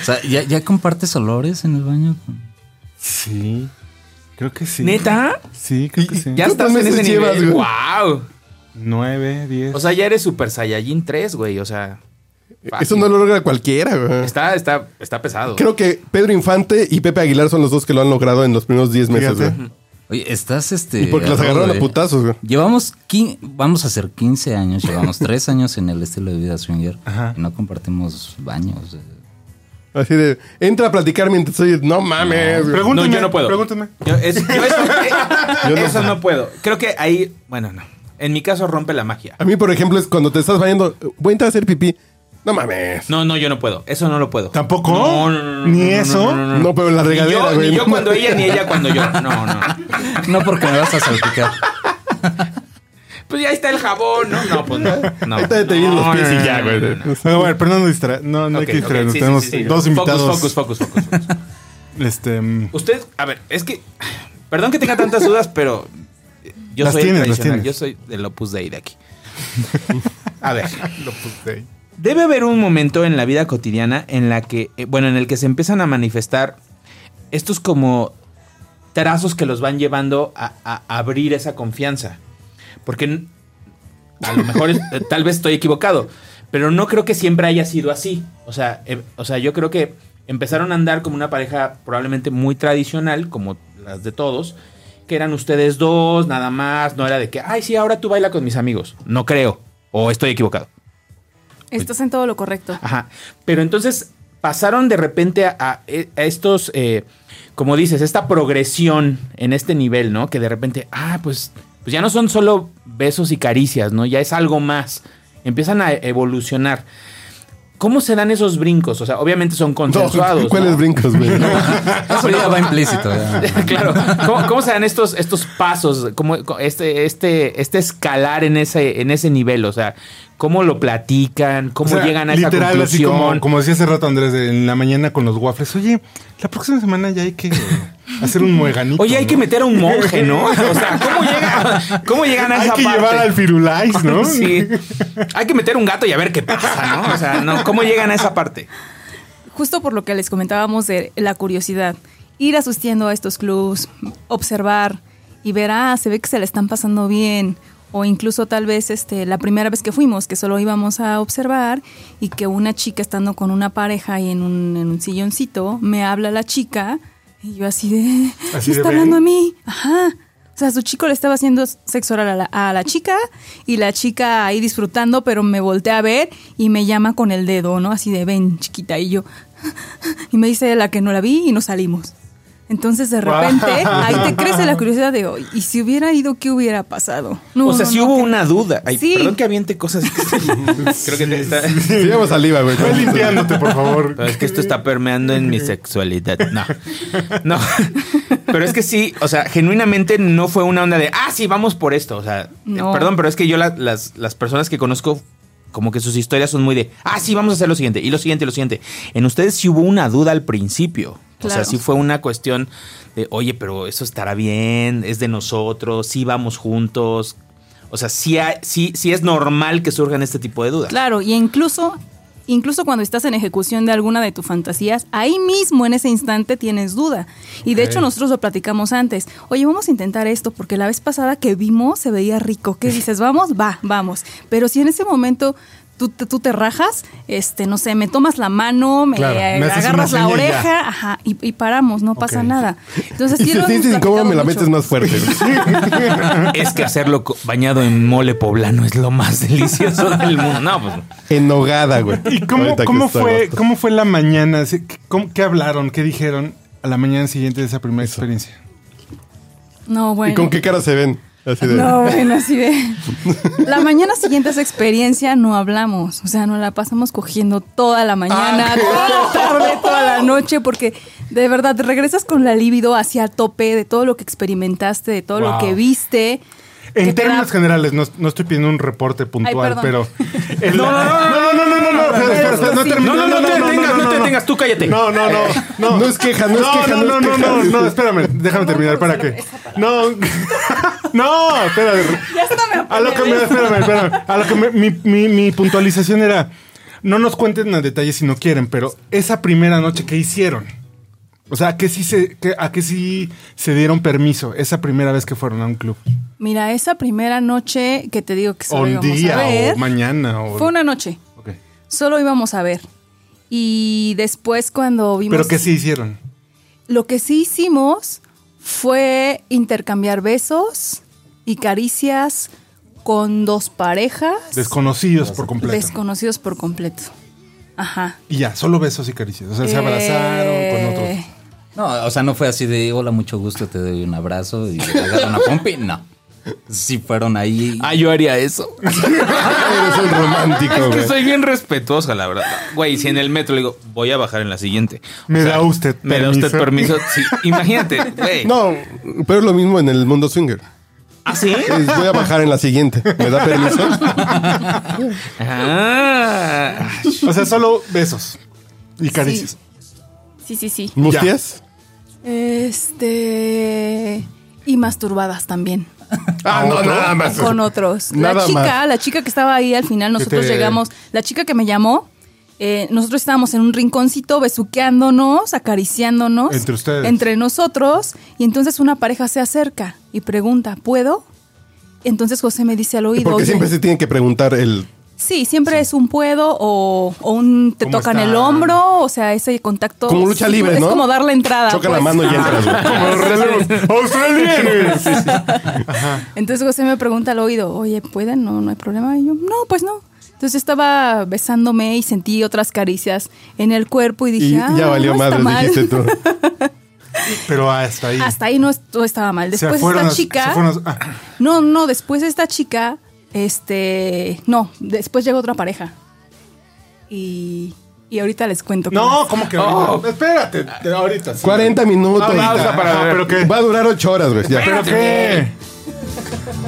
O sea, ¿ya, ya compartes olores en el baño?
Sí. Creo que sí.
¿Neta?
Sí, creo que sí.
Ya
¿Cuántos
estás en ese
llevas,
nivel.
güey?
¡Wow!
Nueve, diez.
O sea, ya eres Super Saiyajin 3, güey. O sea, fácil.
Eso no lo logra cualquiera, güey.
Está, está, está pesado.
Creo que Pedro Infante y Pepe Aguilar son los dos que lo han logrado en los primeros 10 meses,
Fíjate.
güey.
Oye, estás este.
Y porque las agarraron a putazos, güey.
Llevamos, quin- vamos a hacer 15 años, llevamos 3 años en el estilo de vida swinger
Ajá.
y no compartimos baños. eh.
Así de, entra a platicar mientras estoy, no mames. güey.
Pregúntame.
No, yo no puedo.
Pregúntame.
Yo, es- yo eso, eh,
Yo no
eso
sé.
no puedo. Creo que ahí, bueno, no. En mi caso rompe la magia.
A mí, por ejemplo, es cuando te estás bañando, voy a entrar a hacer pipí. No mames.
No, no, yo no puedo. Eso no lo puedo.
¿Tampoco?
No, no, no,
¿Ni eso?
no, no, no.
No, pero en la regadera,
yo,
güey.
ni yo cuando ella, ni ella cuando yo. No, no.
No porque me vas a salpicar.
Pues ya está el jabón, ¿no? No, pues no. no.
Ahorita te vienen los
No,
pies y
no,
ya,
no,
güey.
no, no, no.
No, bueno, pero no nos distra no, no hay
Ok,
que distraernos.
sí, sí,
Tenemos
sí, sí.
dos invitados.
Focus, focus, focus, focus. focus.
Este, mm,
Usted, a ver, es que. Perdón que tenga tantas dudas, pero. Yo
Las
soy el
tienes, las
tradicional.
tienes.
Yo soy del Opus Dei de aquí. A ver.
lo puse ahí.
Debe haber un momento en la vida cotidiana en la que, eh, bueno, en el que se empiezan a manifestar estos como trazos que los van llevando a, abrir esa confianza. Porque a lo mejor eh, tal vez estoy equivocado, pero no creo que siempre haya sido así. O sea, eh, o sea, yo creo que empezaron a andar como una pareja probablemente muy tradicional, como las de todos, que eran ustedes dos, nada más, no era de que, ay, sí, ahora tú baila con mis amigos. No creo, o estoy equivocado.
Estás en todo lo correcto.
Ajá. Pero entonces pasaron de repente a, a- a estos, eh, como dices, esta progresión en este nivel, ¿no? Que de repente, ah, pues, pues ya no son solo besos y caricias, ¿no? Ya es algo más. Empiezan a evolucionar. ¿Cómo se dan esos brincos? O sea, obviamente son consensuados.
No, ¿Cuáles
¿no?
brincos, güey?
Eso ya va implícito. ya.
claro. ¿Cómo, cómo se dan estos, estos pasos? ¿Cómo, este, este, este escalar en ese, en ese nivel? O sea, ¿cómo lo platican? ¿Cómo
O sea,
llegan a esa
literal,
conclusión?
así como, como decía hace rato Andrés, en la mañana con los waffles. Oye, la próxima semana ya hay que hacer un mueganito.
Oye, hay
¿no?
que meter a un monje, ¿no? O sea, ¿cómo, llega, cómo llegan a
Hay
esa
que
parte?
llevar al Firulais, ¿no?
Sí. Hay que meter un gato y a ver qué pasa, ¿no? O sea, no, ¿cómo llegan a esa parte?
Justo por lo que les comentábamos de la curiosidad. Ir asistiendo a estos clubs, observar y ver, ah, se ve que se le están pasando bien. O incluso tal vez este, la primera vez que fuimos, que solo íbamos a observar y que una chica estando con una pareja y en un, en un silloncito, me habla la chica y yo así de,
Así
¿me
de,
está hablando a mí? Ajá. O sea, su chico le estaba haciendo sexo oral a la, a la chica y la chica ahí disfrutando, pero me voltea a ver y me llama con el dedo, ¿no? Así de, ven, chiquita. Y yo, y me dice la que no la vi y nos salimos. Entonces, de repente, ahí te crece la curiosidad de, hoy ¿y si hubiera ido, qué hubiera pasado? No,
o sea,
no,
si
no,
hubo
que-
una duda. Ay,
Sí.
Perdón que aviente cosas. Creo que te está...
Llama saliva, güey.
Ve limpiándote, por favor.
Pero es que esto está permeando en mi sexualidad. No. No. Pero es que sí, o sea, genuinamente no fue una onda de, ah, sí, vamos por esto. O sea,
No.
perdón, pero es que yo la- las, las personas que conozco, como que sus historias son muy de, ah, sí, vamos a hacer lo siguiente, y lo siguiente, y lo siguiente. En ustedes sí hubo una duda al principio. O sea, sí fue una cuestión de, oye, pero eso estará bien, es de nosotros, sí vamos juntos. O sea, sí, hay- sí, sí es normal que surjan este tipo de dudas.
Claro, y incluso, incluso cuando estás en ejecución de alguna de tus fantasías, ahí mismo en ese instante tienes duda. Y de hecho nosotros lo platicamos antes. Oye, vamos a intentar esto porque la vez pasada que vimos se veía rico. ¿Qué dices? Vamos, va, vamos. Pero si en ese momento tú, te- tú te rajas, este, no sé, me tomas la mano, me,
Claro, me haces
agarras la oreja, ajá, y, y paramos, no pasa nada. Entonces,
Y
sí
se
lo hemos
siente incómodo, me la metes más fuerte.
Es que hacerlo bañado en mole poblano es lo más delicioso del mundo. No, pues.
En nogada, güey.
¿Y cómo, cómo fue,
agosto.
cómo fue la mañana? Así, ¿Qué, cómo- qué hablaron? ¿Qué dijeron a la mañana siguiente de esa primera experiencia?
No, bueno.
¿Y con qué cara se ven? Así de...
No, bueno, así de. La mañana siguiente a esa experiencia no hablamos. O sea, nos la pasamos cogiendo toda la mañana,
Ah,
toda la tarde, toda la noche, porque de verdad regresas con la libido hacia tope de todo lo que experimentaste, de todo lo que viste.
En
que
términos
da-
generales, no, no estoy pidiendo un reporte puntual,
Ay,
pero. No, no, no, no, no, no, no, no, no termino,
No, no, no te detengas, no te detengas, tú cállate.
No, no, no, no.
No es queja, no es queja,
No,
no
no, no, no, no, espérame, déjame terminar, ¿para qué? No, no, espérame.
Ya me
A lo que me, espérame, espérame. A lo que me- mi, mi, mi puntualización era, no nos cuenten a detalle si no quieren, pero esa primera noche, ¿qué hicieron? O sea, ¿a qué sí se, a qué sí se dieron permiso esa primera vez que fueron a un club?
Mira, esa primera noche que te digo que
O
solo
un
íbamos a
día,
ver,
o mañana, o...
fue una noche.
Ok.
Solo íbamos a ver. Y después cuando vimos...
¿Pero qué sí hicieron?
Lo que sí hicimos fue intercambiar besos y caricias con dos parejas
Desconocidos por completo.
desconocidos por completo. Ajá.
y ya, solo besos y caricias. O sea, se abrazaron con otros.
No, o sea, no fue así de hola, mucho gusto, te doy un abrazo y te agarro una pompi. No. Sí fueron ahí.
Ah, yo haría eso.
Eres un romántico,
Es que
güey.
soy bien respetuosa, la verdad. Güey, si en el metro le digo, voy a bajar en la siguiente. O
¿Me da usted
¿Me da usted
permiso?
permiso? Sí, imagínate, güey.
No, pero es lo mismo en el mundo swinger.
¿Ah, sí?
Es, voy a bajar en la siguiente. ¿Me da permiso?
Ah.
O sea, solo besos y caricias.
sí, sí, sí.
¿Mustias?
Este. Y masturbadas también.
Ah, no, nada más.
Con otros.
Nada
la chica,
más.
la chica que estaba ahí al final, nosotros
te-
llegamos. La chica que me llamó, eh, nosotros estábamos en un rinconcito besuqueándonos, acariciándonos.
Entre ustedes.
Entre nosotros. Y entonces una pareja se acerca y pregunta, ¿puedo? Entonces José me dice al oído.
Porque
"Oye,
siempre se tiene que preguntar el...
Sí, siempre es un puedo o, o un te
¿Cómo
tocan
está?
el hombro, o sea, ese contacto.
Como lucha libre,
es
¿no?
como darle entrada.
Choca la
pues.
mano y entras.
Como australianos.
Entonces José me pregunta al oído, oye, ¿pueden? No, no hay problema. Y yo, no, pues no. Entonces estaba besándome y sentí otras caricias en el cuerpo y dije,
Y
ah,
ya valió
no está
madre,
mal.
dijiste tú.
Pero hasta ahí.
Hasta ahí no, est- no estaba mal. Después
fueron
esta chica...
se fueron a- ah.
No, no, después esta chica, este... No, después llegó otra pareja. Y, y ahorita les cuento.
No. ¿cómo que ahorita? Espérate, te- ahorita. sí.
40 minutos.
Ahorita.
Pausa para beber.
¿Pero qué?
Va a durar 8 horas, güey. Ya.
¿Pero qué?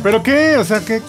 ¿Pero qué? O sea, ¿qué?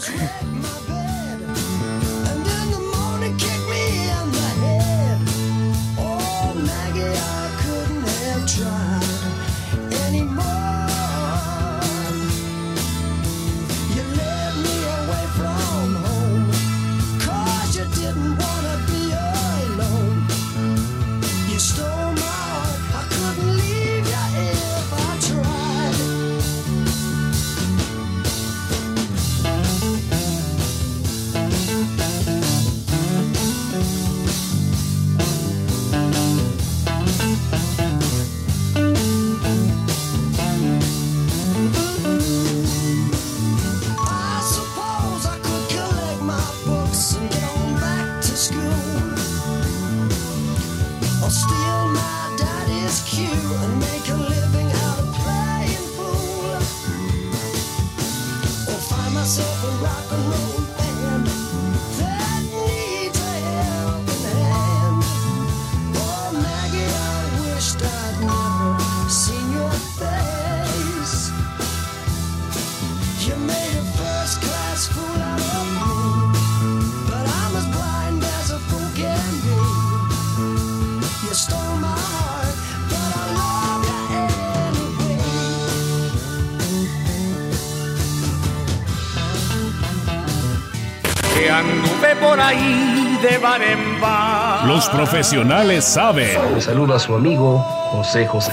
Los profesionales saben.
Le saluda a su amigo José José.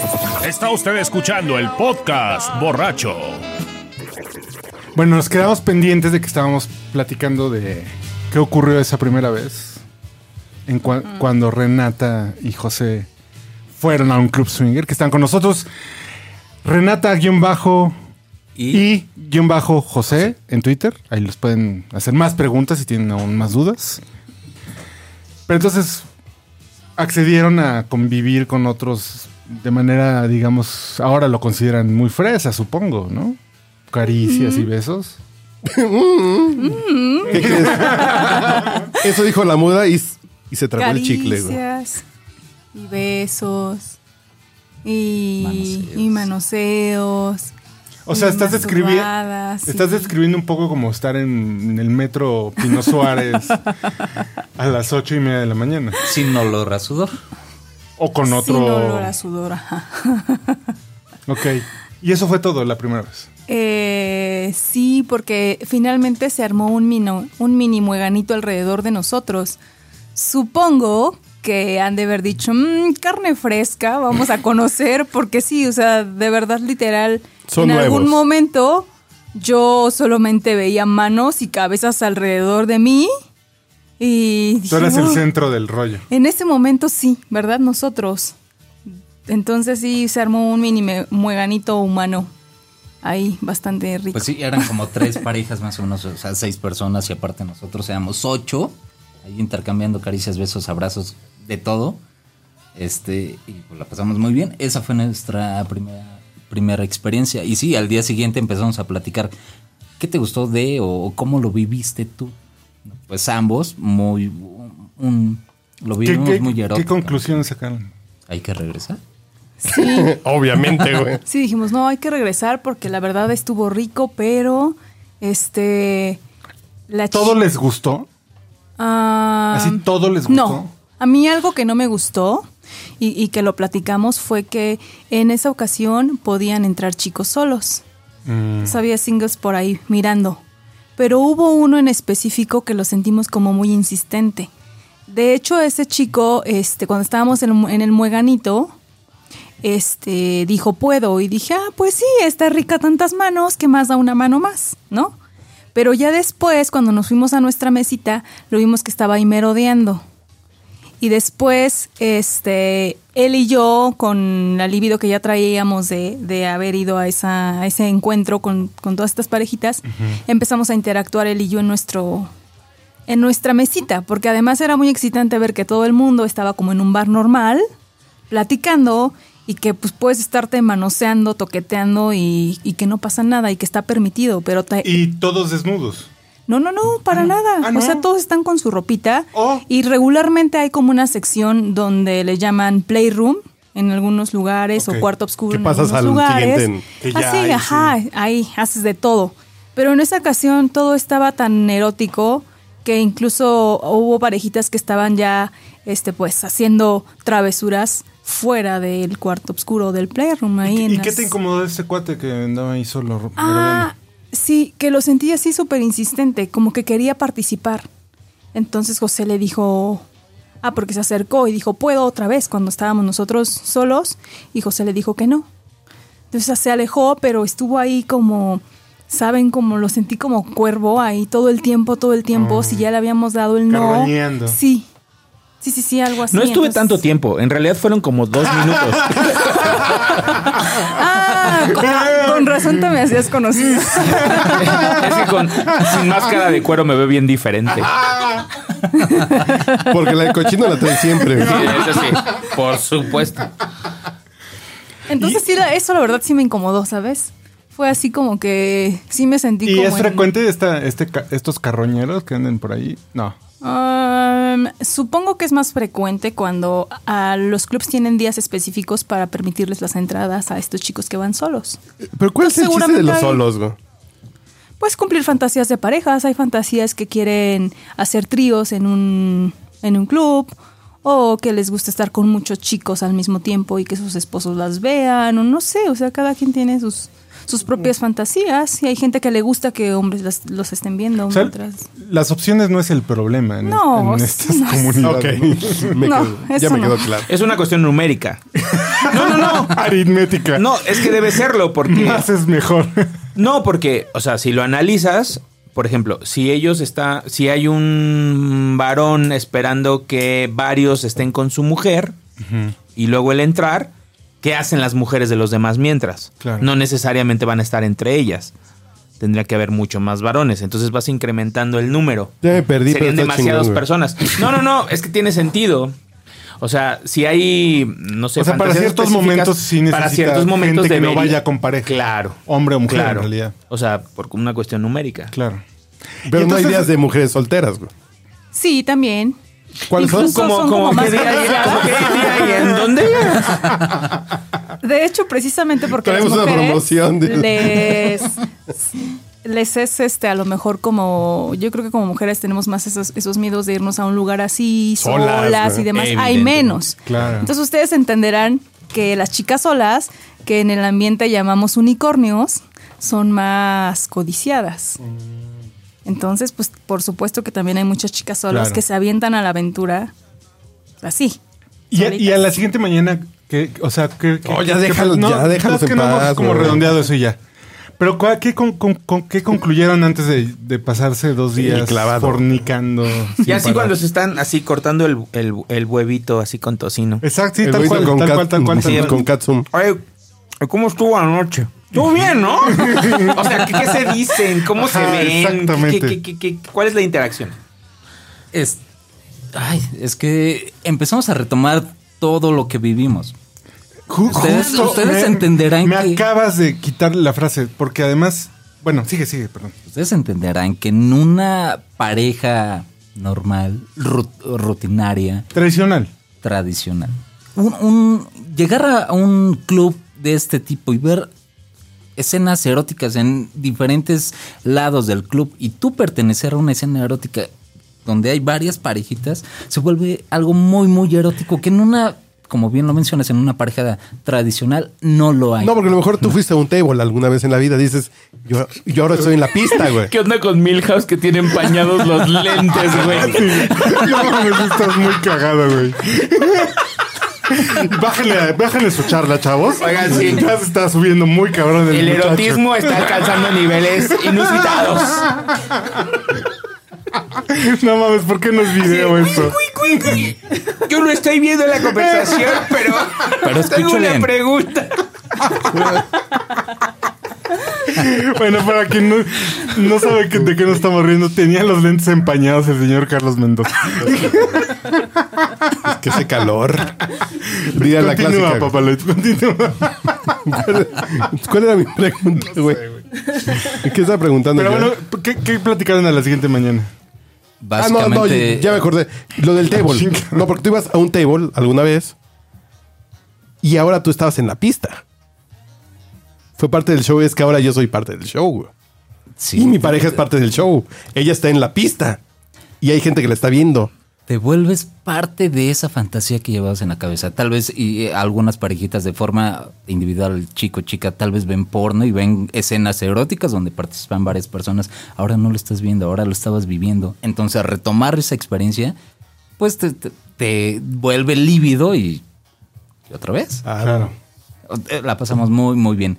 Está usted escuchando el podcast borracho.
Bueno, nos quedamos pendientes de que estábamos platicando de qué ocurrió esa primera vez. En cua- Cuando Renata y José fueron a un club swinger, que están con nosotros. Renata guion bajo
Y,
y guion bajo José en Twitter. Ahí les pueden hacer más preguntas si tienen aún más dudas. Pero entonces accedieron a convivir con otros de manera, digamos, ahora lo consideran muy fresa, supongo, ¿no? Caricias y besos.
¿Qué crees? Eso dijo la muda y, y se tragó el chicle, güey.
Caricias y besos y
Manoseos.
y manoseos.
O sea, estás describiendo,
sí.
estás describiendo un poco como estar en, en el metro Pino Suárez a las ocho y media de la mañana.
sin olor a sudor.
O con otro.
Sin olor a sudor, ajá.
Ok. Y eso fue todo la primera vez.
Eh, sí, porque finalmente se armó un, mino- un mini mueganito alrededor de nosotros. Supongo que han de haber dicho, "Mm, carne fresca, vamos a conocer, porque sí, o sea, de verdad literal,
Son
en algún momento yo solamente veía manos y cabezas alrededor de mí y
Tú eras el
"Oh".
centro del rollo.
En ese momento sí, ¿verdad? Nosotros. Entonces sí se armó un mini me- mueganito humano. Ahí, bastante rico.
Pues sí, eran como tres parejas más o menos, o sea, seis personas y aparte nosotros éramos ocho, ahí intercambiando caricias, besos, abrazos, de todo. Este, y pues la pasamos muy bien. Esa fue nuestra primera, primera experiencia. Y sí, al día siguiente empezamos a platicar qué te gustó de o cómo lo viviste tú. Pues ambos, muy, un, lo
¿Qué,
vivimos
qué-
muy
qué
erótico.
conclusiones sacaron?
Hay que regresar.
Sí,
Obviamente, güey.
sí, dijimos, no, hay que regresar porque la verdad estuvo rico, pero este... La
¿Todo les gustó?
Ah,
¿Así todo les gustó?
No, a mí algo que no me gustó y, y que lo platicamos fue que en esa ocasión podían entrar chicos solos.
Mm.
Había singles por ahí mirando. Pero hubo uno en específico que lo sentimos como muy insistente. De hecho, ese chico, este, cuando estábamos en, en el mueganito, este, dijo puedo. Y dije, ah, pues sí, está rica tantas manos, que más da una mano más, ¿no? Pero ya después, cuando nos fuimos a nuestra mesita, lo vimos que estaba ahí merodeando. Y después, este, él y yo, con la libido que ya traíamos de, de haber ido a, esa, a ese encuentro con, con todas estas parejitas, empezamos a interactuar él y yo en nuestro en nuestra mesita, porque además era muy excitante ver que todo el mundo estaba como en un bar normal, platicando y que pues puedes estarte manoseando, toqueteando y, y que no pasa nada y que está permitido, pero
Y todos desnudos.
No, no, no, para nada.
Ah, ¿no?
O sea, todos están con su ropita.
Oh.
Y regularmente hay como una sección donde le llaman playroom en algunos lugares o cuarto oscuro en
pasas
algunos
al
lugares.
siguiente
en- Que ya
Así,
hay,
ajá,
sí.
ahí haces de todo. Pero en esa ocasión todo estaba tan erótico que incluso hubo parejitas que estaban ya este pues haciendo travesuras fuera del cuarto oscuro del playroom ahí
¿Y,
en
y qué te incomodó ese cuate que andaba ahí solo?
Ah, sí, que lo sentí así súper insistente, como que quería participar. Entonces José le dijo, ah, porque se acercó y dijo, puedo otra vez, cuando estábamos nosotros solos, y José le dijo que no. Entonces se alejó, pero estuvo ahí como, ¿saben? Como lo sentí como cuervo ahí todo el tiempo, todo el tiempo, si ya le habíamos dado el no. Sí, sí, sí, sí, algo así.
No estuve
Entonces-
tanto tiempo, en realidad fueron como dos minutos.
Ah, con, con razón te me hacías conocido.
es que con, sin máscara de cuero me veo bien diferente.
Porque la de cochino la trae siempre.
Sí, eso sí, por supuesto.
Entonces sí, eso la verdad sí me incomodó, ¿sabes? Fue así como que sí me sentí
¿Y
como
es
en-
frecuente esta, este, estos carroñeros que anden por ahí? No.
Um, supongo que es más frecuente cuando a los clubs tienen días específicos para permitirles las entradas a estos chicos que van solos.
Pero ¿cuál es el chiste de los solos, güey?
Pues cumplir fantasías de parejas, hay fantasías que quieren hacer tríos en un, en un club o que les gusta estar con muchos chicos al mismo tiempo y que sus esposos las vean o no sé, o sea, cada quien tiene sus, sus propias fantasías y hay gente que le gusta que hombres las- los estén viendo
O sea,
mientras...
las opciones no es el problema en,
No,
en estas
no.
comunidades.
Ok. Me
No,
quedó- ya me
no.
quedó claro.
Es una cuestión numérica. No, no, no.
Aritmética.
No, es que debe serlo porque...
Más es mejor.
No, porque, o sea, si lo analizas, por ejemplo, si ellos está, si hay un varón esperando que varios estén con su mujer y luego el entrar, ¿qué hacen las mujeres de los demás mientras?
Claro.
No necesariamente van a estar entre ellas. Tendría que haber mucho más varones, entonces vas incrementando el número.
Ya me perdí, pero
Serían demasiadas personas. No, no, no, es que tiene sentido. O sea, si hay, no sé,
O sea, para ciertos momentos sí
para ciertos momentos
gente que no vaya con pareja.
Claro.
Hombre o mujer,
claro.
en realidad.
O sea, por una cuestión numérica.
Claro.
Pero no hay días de mujeres solteras, güey.
Sí, también.
¿Cuáles son?
Como,
son
como,
como
¿qué
más
día hay? ¿En dónde?
De hecho, precisamente porque
Traemos
las
una
mujeres
promoción de-
les, les es este a lo mejor como yo creo que como mujeres tenemos más esos, esos miedos de irnos a un lugar así
Solas,
y demás. Hay menos.
Claro.
Entonces ustedes entenderán que las chicas solas, que en el ambiente llamamos unicornios, son más codiciadas. Entonces, pues por supuesto que también hay muchas chicas solas
Claro.
que se avientan a la aventura así.
Y a, y a la siguiente mañana, que, o sea, que. que-
Oh, ya
que-
déjalos,
no,
ya déjalos
es que
en
no hemos
paz,
como redondeado eso y ya. Pero, ¿cuál- ¿qué, con- con- con- qué concluyeron antes de, de pasarse dos días
clavado.
fornicando?
Y así
parar?
cuando se están así cortando el, el, el huevito así con tocino.
Exacto, sí,
El
tal cual,
con
tal
cat-
cual, tal cual, tal
sí,
cual.
con Katsum.
Oye, ¿cómo estuvo anoche? Estuvo bien, ¿no? o sea, ¿qué, qué se dicen? ¿Cómo se ven?
exactamente.
¿Qué- qué- qué- qué- cuál es la interacción?
Es, ay, es que empezamos a retomar todo lo que vivimos.
Ju-
Ustedes-
justo
ustedes entenderán
Me
que-
acabas de quitar la frase, porque además. Bueno, sigue, sigue, perdón.
Ustedes entenderán que en una pareja normal, rut- rutinaria,
Tradicional.
tradicional, un, un- llegar a un club de este tipo y ver escenas eróticas en diferentes lados del club y tú pertenecer a una escena erótica donde hay varias parejitas, se vuelve algo muy, muy erótico que en una, como bien lo mencionas, en una pareja tradicional no lo hay.
No, porque a lo mejor tú fuiste a un table alguna vez en la vida. Dices, yo, yo ahora estoy en la pista, güey.
¿Qué onda con Milhouse que tiene empañados los lentes, güey?
No mames, estás muy cagado, güey. Bájenle, bájenle su charla, chavos.
Oigan, sí.
Ya se está subiendo muy cabrón el,
El
muchacho.
erotismo está alcanzando niveles inusitados.
No mames, ¿por qué no es video esto?
Yo no estoy viendo la conversación, pero,
Pero
tengo una pregunta.
Bueno, para quien no, no sabe que- de qué nos estamos riendo, tenía los lentes empañados el señor Carlos Mendoza.
Es que ese calor. Diga la
Continúa,
clásica.
Papalet, continúa.
¿Cuál era mi pregunta, güey? ¿Qué estaba preguntando?
Pero bueno, ¿qué, qué platicaron a la siguiente mañana?
Ah, no, no, ya me acordé. Lo del table. No, porque tú ibas a un table alguna vez y ahora tú estabas en la pista. Fue parte del show, es que ahora yo soy parte del show.
sí,
y mi pareja es parte del show. Ella está en la pista y hay gente que la está viendo.
te vuelves parte de esa fantasía que llevabas en la cabeza. Tal vez y, eh, algunas parejitas de forma individual, chico, chica, tal vez ven porno y ven escenas eróticas donde participan varias personas. Ahora no lo estás viendo, ahora lo estabas viviendo. Entonces, retomar esa experiencia, pues te, te- te vuelve lívido y, y otra vez.
Claro.
Eh, La pasamos muy, muy bien.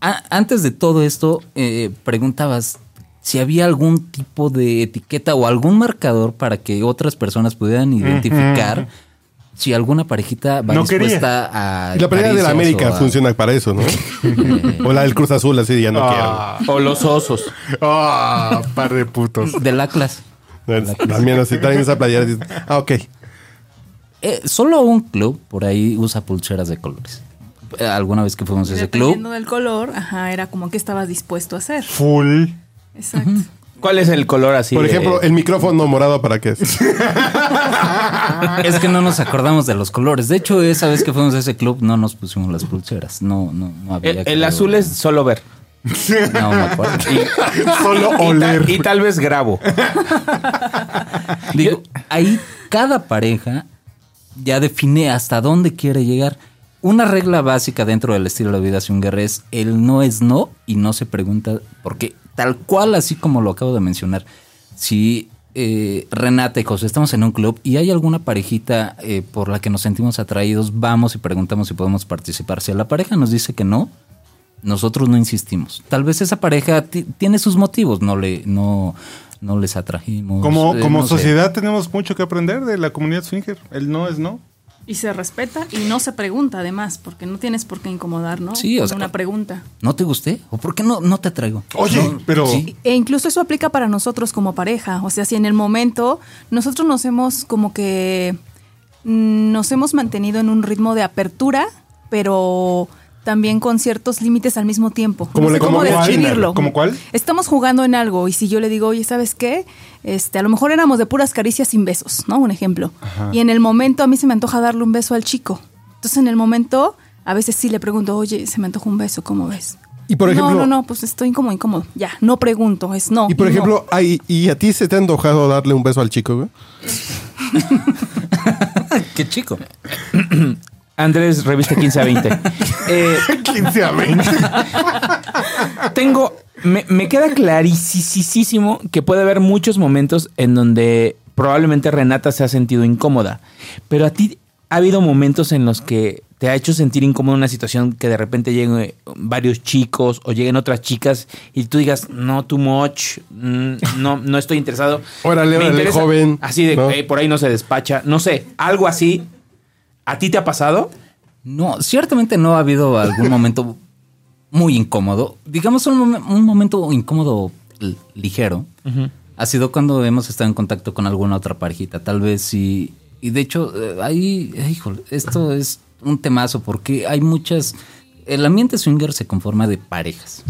A- antes de todo esto, eh, preguntabas si había algún tipo de etiqueta o algún marcador para que otras personas pudieran identificar si alguna parejita va
No quería.
dispuesta a.
Y la pelea de la América
a-
funciona para eso, ¿no? o la del Cruz Azul, así ya no
O los osos.
Ah, par de putos.
Del Atlas.
quiero. También así traen esa playera ah, ok.
Eh, solo un club por ahí usa pulseras de colores. Eh, Alguna vez que fuimos a ese club,
Dependiendo del color, ajá, era como que estabas dispuesto a hacer.
Full.
Exacto.
¿Cuál es el color así?
Por
de-
ejemplo, el micrófono morado, ¿para qué es?
es que no nos acordamos de los colores. De hecho, esa vez que fuimos a ese club no nos pusimos las pulseras. No, no, no había.
el, el
creo.
azul es solo ver.
No me acuerdo.
Solo
Y,
oler.
y tal vez grabo.
Digo, ahí cada pareja ya define hasta dónde quiere llegar. Una regla básica dentro del estilo de vida swinger es el no es no y no se pregunta porque tal cual así como lo acabo de mencionar, si eh, Renata y José estamos en un club y hay alguna parejita eh, por la que nos sentimos atraídos, vamos y preguntamos si podemos participar. Si la pareja nos dice que no, nosotros no insistimos. Tal vez esa pareja ti- tiene sus motivos, no le no no les atrajimos.
Como,
eh,
como
no sé.
sociedad tenemos mucho que aprender de la comunidad swinger. El no es no.
Y se respeta y no se pregunta además, porque no tienes por qué incomodar, ¿no?
Sí, o sea,
una pregunta.
¿No te gusté? ¿O por qué no, no te traigo?
Oye,
No,
pero-
sí.
E incluso eso aplica para nosotros como pareja. O sea, si en el momento nosotros nos hemos como que mm, nos hemos mantenido en un ritmo de apertura, pero también con ciertos límites al mismo tiempo.
Como
no
le-
sé cómo
como cuál,
describirlo.
¿como cuál?
Estamos jugando en algo y si yo le digo, oye, ¿sabes qué? Este, a lo mejor éramos de puras caricias sin besos, ¿no? Un ejemplo. Y en el momento a mí se me antoja darle un beso al chico. Entonces en el momento a veces sí le pregunto, oye, se me antoja un beso, ¿cómo ves?
Y por ejemplo-
No, no, no, pues estoy incómodo, incómodo. Ya, no pregunto, es no.
Y por ejemplo, ay, ¿y a ti se te ha antojado darle un beso al chico, güey?
Qué chico.
Andrés, revista 15 a 20. Eh,
15 a 20.
tengo. Me, me queda clarísimo que puede haber muchos momentos en donde probablemente Renata se ha sentido incómoda. Pero a ti ha habido momentos en los que te ha hecho sentir incómodo una situación que de repente lleguen varios chicos o lleguen otras chicas y tú digas, no, too much, mm, no, no estoy interesado.
Órale, órale,
interesa".
joven,
Así de,
¿no?
"Eh, por ahí no se despacha. No sé, algo así. ¿A ti te ha pasado?
No, ciertamente no ha habido algún momento muy incómodo. Digamos un, un momento incómodo ligero. Ha sido cuando hemos estado en contacto con alguna otra parejita. Tal vez sí. Y de hecho, eh, ahí, eh, híjole, esto es un temazo porque hay muchas. El ambiente swinger se conforma de parejas.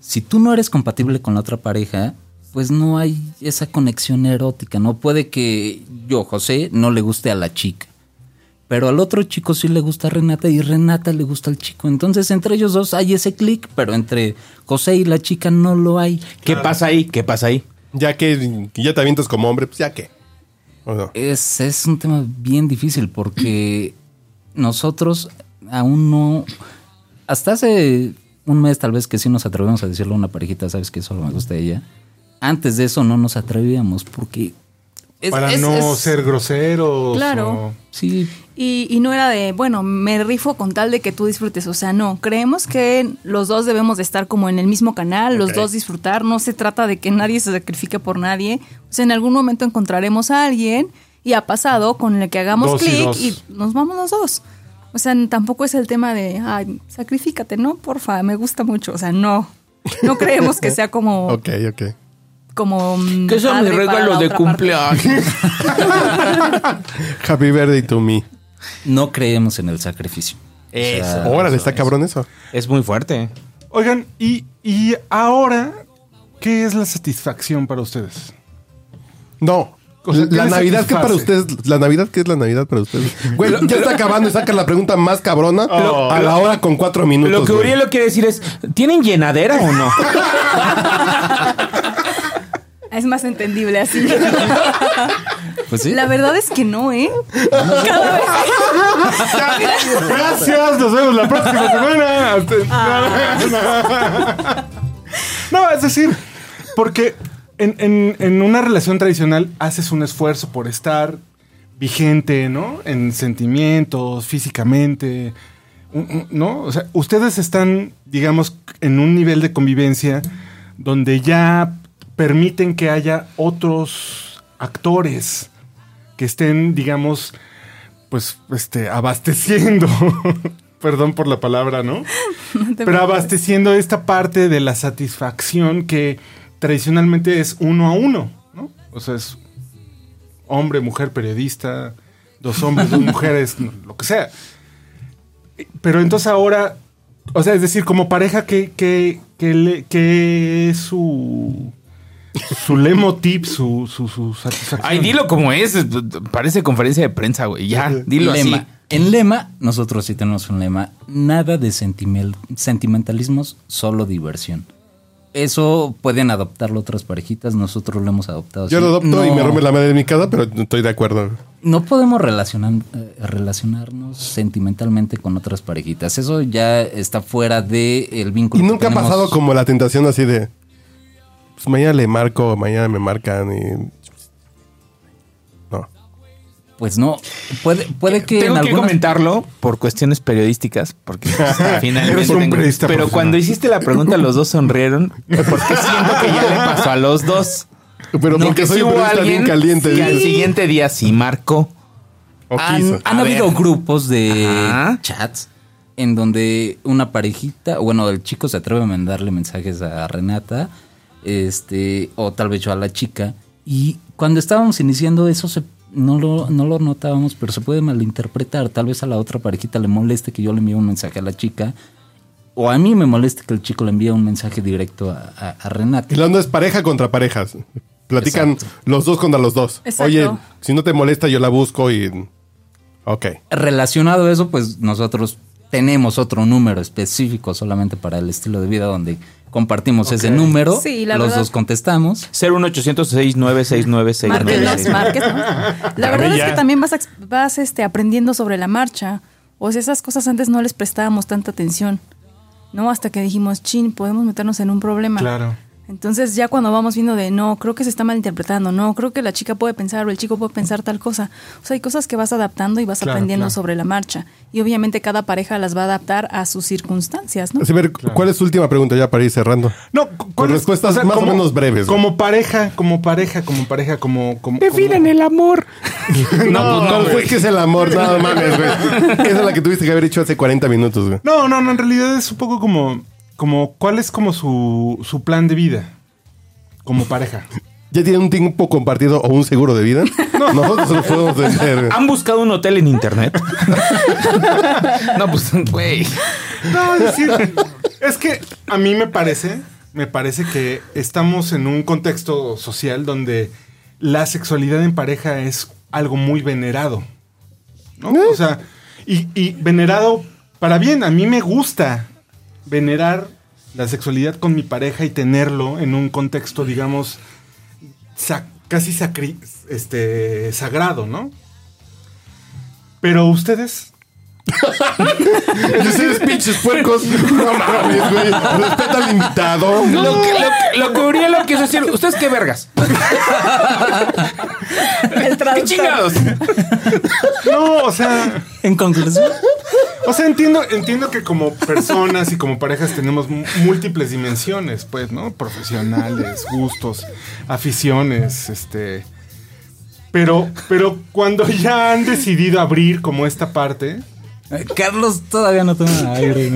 Si tú no eres compatible con la otra pareja, pues no hay esa conexión erótica. No puede que yo, José, no le guste a la chica. Pero al otro chico sí le gusta a Renata y Renata le gusta al chico. Entonces entre ellos dos hay ese clic, pero entre José y la chica no lo hay.
¿Qué pasa ahí? ¿Qué pasa ahí?
Ya que ya te avientas como hombre, pues ya que. ¿O no?
Es, es un tema bien difícil porque nosotros aún no... Hasta hace un mes tal vez que sí nos atrevemos a decirle a una parejita, sabes que solo me gusta ella. Antes de eso no nos atrevíamos porque... es-
Para
es-
no
es-
ser groseros.
Claro.
o-
Sí,
Y, y no era de, bueno, me rifo con tal de que tú disfrutes. O sea, no, creemos que los dos debemos de estar como en el mismo canal, los dos disfrutar. No se trata de que nadie se sacrifique por nadie. O sea, en algún momento encontraremos a alguien y ha pasado con el que hagamos
y
clic y, nos vamos los dos. O sea, tampoco es el tema de, ay, sacrifícate, ¿no? Porfa, me gusta mucho. O sea, no. No creemos que sea como,
Ok, ok.
como mm,
Que son mis regalos de cumpleaños.
Happy birthday to me.
No creemos en el sacrificio. O sea,
Eso.
Órale, está cabrón eso.
Es muy fuerte.
Oigan, y, y ahora, ¿qué es la satisfacción para ustedes?
No.
O sea, ¿qué
la Navidad, ¿qué para ustedes? ¿La Navidad qué es la Navidad para ustedes? Güey, ya está acabando y saca la pregunta más cabrona
Oh.
a la hora con cuatro minutos.
Lo que. Uriel lo quiere decir es, ¿tienen llenadera o no?
Es más entendible así.
Pues sí.
La verdad es que no, ¿eh? Cada vez
Gracias, nos vemos la próxima semana. Hasta- No, es decir, porque en, en- en una relación tradicional haces un esfuerzo por estar vigente, ¿no? En sentimientos, físicamente, ¿no? O sea, ustedes están, digamos, en un nivel de convivencia donde ya permiten que haya otros actores que estén, digamos, pues, este, abasteciendo. Perdón por la palabra, ¿no? Pero abasteciendo esta parte de la satisfacción que tradicionalmente es uno a uno, ¿no? O sea, es hombre, mujer, periodista, dos hombres, dos mujeres, lo que sea. Pero entonces ahora, o sea, es decir, como pareja, ¿qué, qué, qué qué es su, su lemo tip, su, su, su satisfacción?
Ay, dilo como es. Parece conferencia de prensa, güey. Ya, dilo
lema.
así.
En lema, nosotros sí tenemos un lema. Nada de sentimel- sentimentalismos, solo diversión. Eso pueden adoptarlo otras parejitas, nosotros lo hemos adoptado.
Yo
así.
lo adopto y me rompe la madre de mi casa, pero estoy de acuerdo.
no podemos relacionar, eh, relacionarnos sentimentalmente con otras parejitas. Eso ya está fuera del el
Y
vínculo. que
nunca ha pasado como la tentación así de. Pues mañana le marco, mañana me marcan y. No.
Pues no. Puede, puede que
Tengo
en
que
algunas-
comentarlo por cuestiones periodísticas, porque pues, al final
Eres un periodista
Pero cuando hiciste la pregunta, los dos sonrieron, porque siento que ya le pasó a los dos.
Pero
No,
porque
que
soy un periodista bien
alguien
caliente.
que al siguiente día sí marcó.
O
han,
quiso.
han
A
habido
ver.
grupos de
Ajá.
chats en donde una parejita, bueno, el chico se atreve a mandarle mensajes a Renata, este, o tal vez yo a la chica, y cuando estábamos iniciando eso se, no, lo, no lo notábamos, pero se puede malinterpretar. Tal vez a la otra parejita le moleste que yo le envíe un mensaje a la chica, o a mí me moleste que el chico le envíe un mensaje directo a, a- a Renata.
Y la onda es pareja contra parejas. Platican
Exacto.
los dos contra los dos.
Exacto.
Oye, si no te molesta, yo la busco y. Ok.
Relacionado a eso, pues nosotros tenemos otro número específico solamente para el estilo de vida donde compartimos ese número,
Sí, la
los
verdad.
dos contestamos.
01800-696969.
Márquenos, Márquez, ¿no? La verdad es que también vas, vas este, aprendiendo sobre la marcha. O sea, esas cosas antes no les prestábamos tanta atención. ¿No? Hasta que dijimos, chin, podemos meternos en un problema.
Claro.
Entonces ya cuando vamos viendo de no, creo que se está malinterpretando, no, creo que la chica puede pensar o el chico puede pensar tal cosa. O sea, hay cosas que vas adaptando y vas
Claro,
aprendiendo
claro.
sobre la marcha. Y obviamente cada pareja las va a adaptar a sus circunstancias, ¿no?
Así, a ver, ¿cuál es tu última pregunta ya para ir cerrando?
No,
Con
¿cuál es-
respuestas más o menos breves.
Como pareja, como pareja, como pareja, como. como
Definen el amor.
No, no,
güey.
fue que es el amor, no mames, güey. Esa es la que tuviste que haber hecho hace 40 minutos, güey.
No, no, no, en realidad es un poco como. como ¿Cuál es como su, su plan de vida? Como pareja.
¿Ya tienen un tiempo compartido o un seguro de vida? Nosotros lo podemos vender.
¿Han buscado un hotel en internet? no, pues, güey.
No, es decir, es que a mí me parece, me parece que estamos en un contexto social donde la sexualidad en pareja es algo muy venerado. ¿no? O sea, y, y venerado para bien. A mí me gusta venerar la sexualidad con mi pareja y tenerlo en un contexto, digamos, casi sacri- este, sagrado, ¿no? Pero ustedes...
Ustedes pinches puercos. No mames, güey. Respeta al invitado.
Lo que, lo, que- lo que Uriel quiso decir, ¿ustedes qué vergas?
El
¿Qué chingados?
No, o sea...
En conclusión,
O sea, entiendo, entiendo que como personas y como parejas tenemos múltiples dimensiones, pues, ¿no? Profesionales, gustos, aficiones, este. Pero, pero cuando ya han decidido abrir como esta parte,
eh, Carlos todavía no toma aire.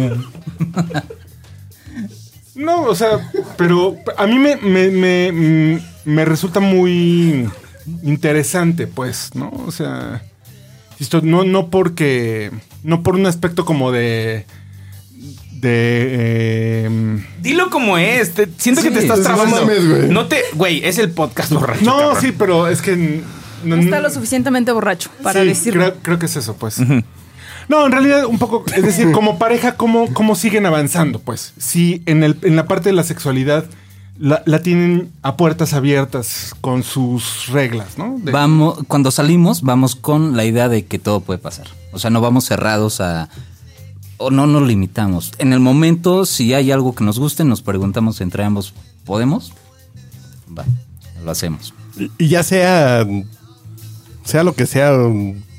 no, o sea, pero a mí me, me, me, mm, me resulta muy interesante, pues, ¿no? O sea, esto no, no porque, no por un aspecto como de, de, em,
Dilo como es. te- siento que te estás
no
trabando.
mames, güey.
No te, güey, es el podcast borracho.
No,
cabrón.
sí, pero es que.
No está lo suficientemente borracho para
sí,
decirlo.
Creo, creo que es eso, pues. No, en realidad, un poco. Es decir, como pareja, ¿cómo, cómo siguen avanzando? Pues. Si en, el, en la parte de la sexualidad la, la tienen a puertas abiertas con sus reglas, ¿no? De-
Vamos, cuando salimos, vamos con la idea de que todo puede pasar. O sea, no vamos cerrados a. O no nos limitamos. En el momento, si hay algo que nos guste, nos preguntamos entre ambos, ¿podemos? Va, lo hacemos.
Y ya sea. Sea lo que sea,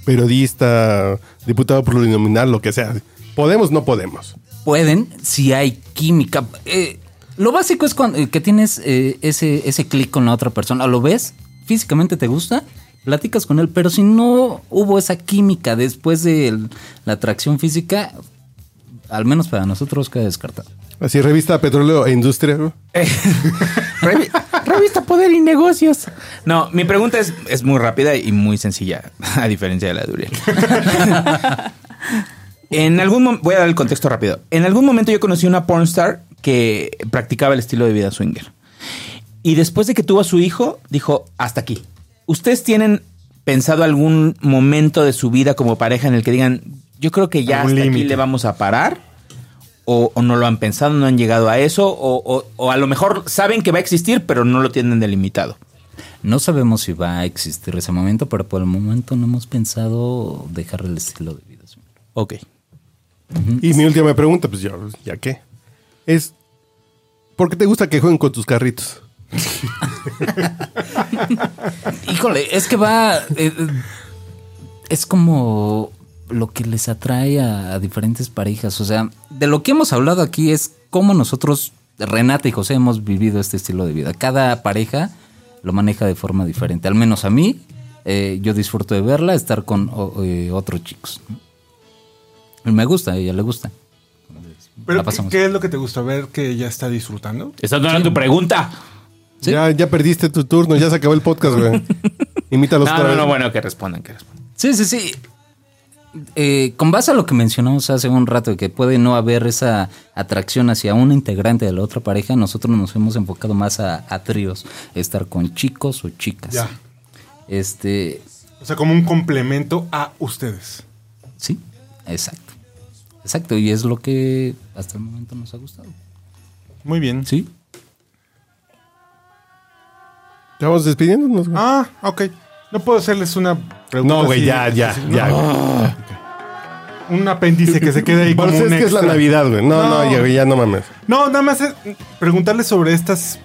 periodista, diputado plurinominal, lo que sea. ¿Podemos? No podemos.
Pueden si hay química. Eh, lo básico es cuando, eh, que tienes eh, ese, ese clic con la otra persona. ¿Lo ves? Físicamente te gusta, platicas con él, pero si no hubo esa química después de el- la atracción física, al menos para nosotros queda descartado.
Así, revista Petróleo e Industria.
Revi- Revista Poder y Negocios. No, mi pregunta es, es muy rápida y muy sencilla, a diferencia de la de Uriel. en algún momento, voy a dar el contexto rápido. En algún momento yo conocí una pornstar que practicaba el estilo de vida swinger. Y después de que tuvo a su hijo, dijo, hasta aquí. ¿Ustedes tienen pensado algún momento de su vida como pareja en el que digan, yo creo que ya hasta aquí le vamos a parar? O, o no lo han pensado, no han llegado a eso, o, o- o a lo mejor saben que va a existir, pero no lo tienen delimitado.
No sabemos si va a existir ese momento, pero por el momento no hemos pensado dejar el estilo de vida. swinger.
Ok.
Y mi última pregunta, pues ya, ¿ya qué? Es, ¿por qué te gusta que jueguen con tus carritos?
Híjole, es que va. eh, eh, es como lo que les atrae a, diferentes parejas. O sea, de lo que hemos hablado aquí es cómo nosotros, Renata y José, hemos vivido este estilo de vida. Cada pareja lo maneja de forma diferente. Al menos a mí, eh, yo disfruto de verla, estar con otros chicos. Me gusta, a ella le gusta.
Pero. ¿qué es lo que te gusta ver que ella está disfrutando?
¿Estás dando tu pregunta?
Sí.
Ya, ya perdiste tu turno, ya se acabó el podcast, güey. Imítalos
No, no,
vez.
no, bueno, que respondan, que respondan.
Sí, sí, sí. Eh, con base a lo que mencionamos hace un rato, que puede no haber esa atracción hacia un integrante de la otra pareja, nosotros nos hemos enfocado más a, a tríos, estar con chicos o chicas.
Ya.
Este,
O sea, como un complemento a ustedes.
sí, exacto. Exacto, y es lo que hasta el momento nos ha gustado.
Muy bien.
Sí.
Ya vamos despidiéndonos, güey.
Ah, ok. No puedo hacerles una pregunta.
no, güey,
así-
ya, ya,
así,
ya.
¿no?
güey.
Un apéndice que se quede ahí como un
es que es la. Navidad, güey. No, no,
No.
ya, güey, ya no mames.
No, nada más es preguntarles sobre estas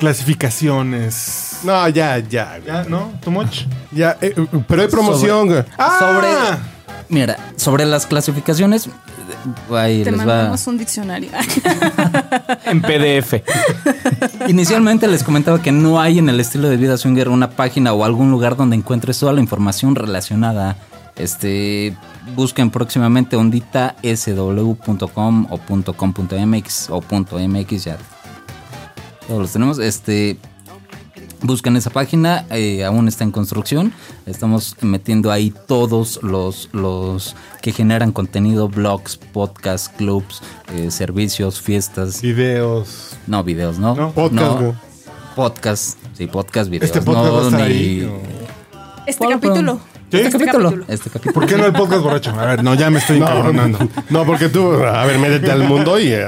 clasificaciones.
No, ya, ya, güey.
¿Ya? ¿No? ¿Too much?
Ya, eh, eh, pero hay promoción, güey.
Ah,
Sobre, mira, sobre las clasificaciones, ahí
Te
les va.
mandamos un diccionario.
En PDF.
Inicialmente les comentaba que no hay en el estilo de vida swinger una página o algún lugar donde encuentres toda la información relacionada. Este, busquen próximamente onditasw.com o .com.mx o .mx ya. Todos los tenemos. Este, busquen esa página, eh, aún está en construcción. Estamos metiendo ahí todos los, los que generan contenido, blogs, podcasts, clubs, eh, servicios, fiestas.
Videos.
No, videos, ¿no?
No.
Podcast.
Podcast, sí, podcast, videos.
Este podcast
no,
va a estar
ni-
ahí.
Este capítulo.
¿Sí?
Este capítulo.
capítulo.
Este capítulo.
¿Por qué no el podcast borracho? A ver, no, ya me estoy encabronando.
No, porque tú, a ver, métete al mundo y. eh.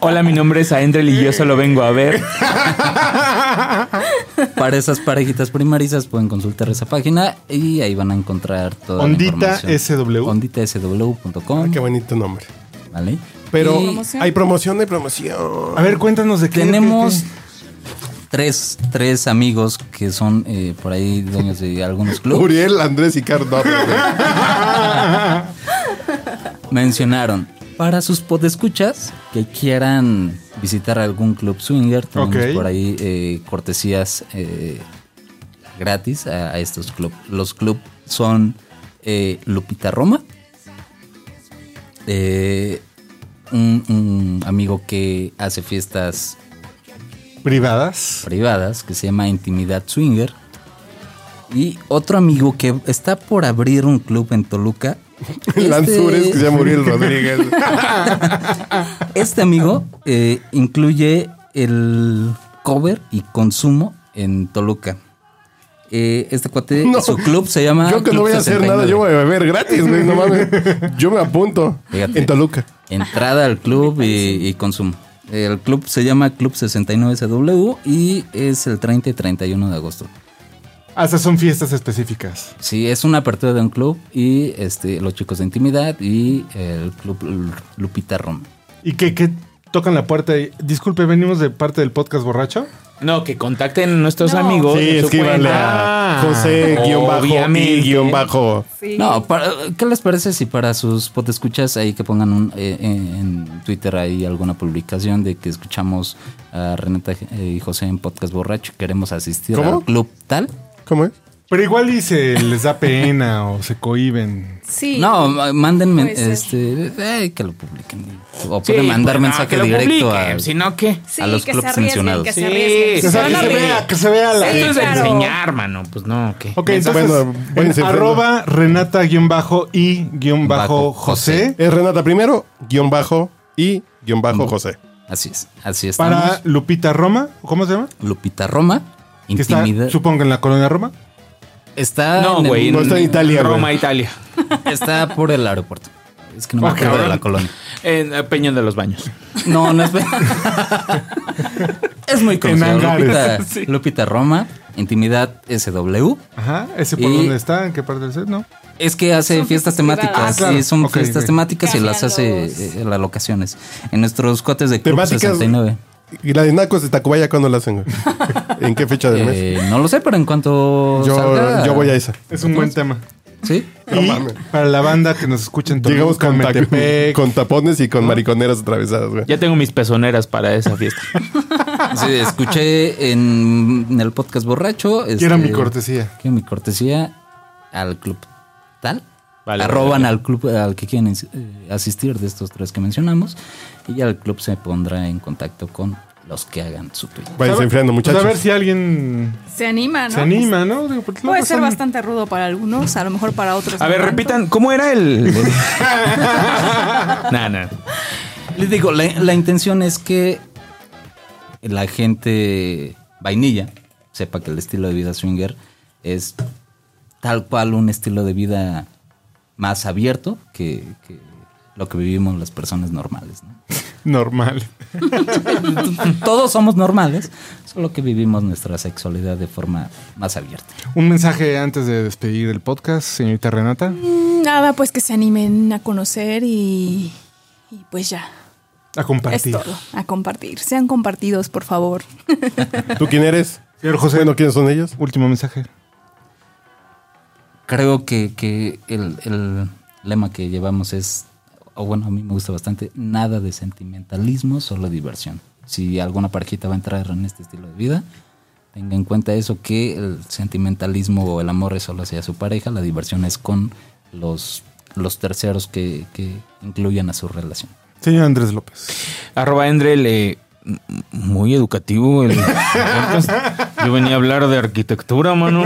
Hola, mi nombre es Aendrel y yo solo vengo a ver.
Para esas parejitas primarizas pueden consultar esa página y ahí van a encontrar toda
Ondita
la información.
SW.
Onditasw.com.
Ah, qué bonito nombre.
¿Vale?
Pero
Y
Promoción.
hay promoción, hay promoción.
A ver, cuéntanos de qué.
tenemos
qué-
tres, tres amigos que son eh, por ahí dueños de algunos clubes.
Uriel, Andrés y Carlos.
mencionaron para sus podescuchas que quieran visitar algún club swinger, tenemos por ahí eh, cortesías eh, gratis a, a estos clubs. Los clubs son eh, Lupita Roma, eh, un, un amigo que hace fiestas
Privadas.
privadas que se llama Intimidad Swinger. Y otro amigo que está por abrir un club en Toluca.
Lanzures, que se llama Uriel Rodríguez.
Este amigo eh, incluye el cover y consumo en Toluca. Eh, este cuate,
No.
su club se llama.
Yo que no voy a hacer
69.
nada, yo voy a beber gratis, güey, no mames. Yo me apunto.
Fíjate.
En Toluca.
Entrada al club y, y consumo. El club se llama Club 69SW y es el 30 y 31 de agosto.
Ah, esas son fiestas específicas.
Sí, es una apertura de un club y este los chicos de intimidad y el club Lupita Rom.
¿Y qué, qué tocan la puerta? y, Disculpe, venimos de parte del podcast borracho.
No, que contacten a nuestros
No.
amigos.
Sí, escríbanle a José guion bajo y guion bajo.
Sí.
No, para- ¿qué les parece si para sus podescuchas ahí que pongan un, eh, en, en Twitter ahí alguna publicación de que escuchamos a Renata eh, y José en Podcast Borracho y queremos asistir
¿Cómo?
al club tal?
¿Cómo es?
Pero igual y se les da pena o se cohiben.
Sí.
No, mándenme este eh, que lo publiquen. O
Sí,
pueden mandar
pues, no,
mensaje
que
directo a
Si no, ¿qué?
Sí,
a los
que
clubs
se arriesguen,
mencionados.
Que se
Sí,
arriesguen.
Que
Se
que se vea, que se vea la.
Esto es
claro.
enseñar, mano. Pues no, ¿qué?
Ok,
Entonces,
entonces,
bueno,
en arroba Renata-y-José.
Bajo José.
Es Renata primero, guion bajo y guion bajo José.
Así es, así estamos.
Para Lupita Roma. ¿Cómo se llama?
Lupita Roma,
Que está,
intimidad.
supongo, en la colonia Roma.
Está,
No,
en el-
güey.
No está en Italia,
Roma,
güey.
Italia.
está por el aeropuerto. Es que no me acuerdo de la colonia.
En eh, Peñón de los Baños.
No, no es. es muy conocido. Lupita,
Sí.
Lupita Roma, Intimidad SW.
Ajá. ¿Ese por
Y-
dónde está? ¿En qué parte del set? No.
Es que hace
Son
fiestas temáticas.
privadas.
Ah, claro.
Sí, son fiestas temáticas y las hace
los-
eh, las locaciones. En nuestros cuates de Club
Temáticas.
69.
Y la de Nacos de Tacubaya, ¿cuándo la hacen? ¿En qué fecha del mes?
Eh, no lo sé, pero en cuanto
Yo,
salga-
yo voy a esa.
Es un buen tema.
Sí.
y para la banda que nos escucha en
Llegamos con, ta- con tapones y con mariconeras atravesadas, güey.
Ya tengo mis pezoneras para esa fiesta.
Sí, escuché en, en el podcast borracho.
Quiero
este,
mi cortesía.
Quiero mi cortesía al club tal.
Vale,
Arroban
vale.
al club al que quieren eh, asistir de estos tres que mencionamos. Y ya el club se pondrá en contacto con los que hagan su tweet.
Váyanse enfriando,
Pues
muchachos.
a ver si alguien
Se anima, ¿no?
se anima, ¿no? Digo, porque
Puede ser bastante rudo para algunos, a lo mejor para otros.
A
no
ver,
tanto.
repitan, ¿cómo era el...? nah, nah.
Les digo, la, la intención es que la gente vainilla sepa que el estilo de vida swinger es tal cual un estilo de vida más abierto que, que lo que vivimos las personas normales. ¿no?
Normal.
Todos somos normales, solo que vivimos nuestra sexualidad de forma más abierta.
Un mensaje antes de despedir el podcast, señorita Renata.
Mm, Nada, pues que se animen a conocer y, y pues ya.
A
Es
compartir.
todo. A compartir. Sean compartidos, por favor.
¿Tú quién eres?
Señor José,
Bueno, ¿quiénes son ellos?
último mensaje.
Creo que, que el, el lema que llevamos es, o bueno, a mí me gusta bastante, nada de sentimentalismo, solo diversión. Si alguna parejita va a entrar en este estilo de vida, tenga en cuenta eso, que el sentimentalismo o el amor es solo hacia su pareja, la diversión es con los, los terceros que, que incluyan a su relación.
Señor Andrés López.
Arroba Endrel, eh, muy educativo. el podcast. Yo venía a hablar de arquitectura, mano.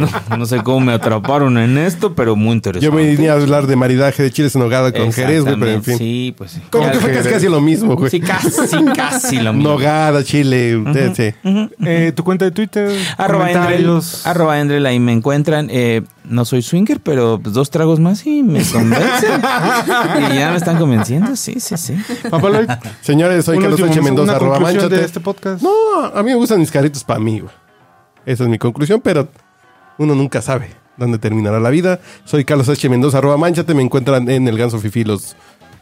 No, no sé cómo me atraparon en esto, pero muy interesante.
Yo venía a hablar de maridaje de chiles en nogada con Jerez, güey, pero en fin.
Sí, pues sí.
Como que fue casi, casi lo mismo, güey.
Sí, casi, casi lo mismo.
Nogada, chile, usted, sí.
Eh, tu cuenta de Twitter.
Arroba Endrel, arroba Endrel, ahí me encuentran. Eh, no soy swinger, pero pues, dos tragos más y me convencen. y ya me están convenciendo, sí, sí, sí.
Papá Lloyd,
Señores, soy
un
Carlos
último
H. Mendoza,
una
arroba
conclusión de este podcast.
No, a mí me gustan mis carritos para mí, güey. Esa es mi conclusión, pero uno nunca sabe dónde terminará la vida. Soy Carlos H. Mendoza, arroba manchate. Me encuentran en el Ganso Fifi los,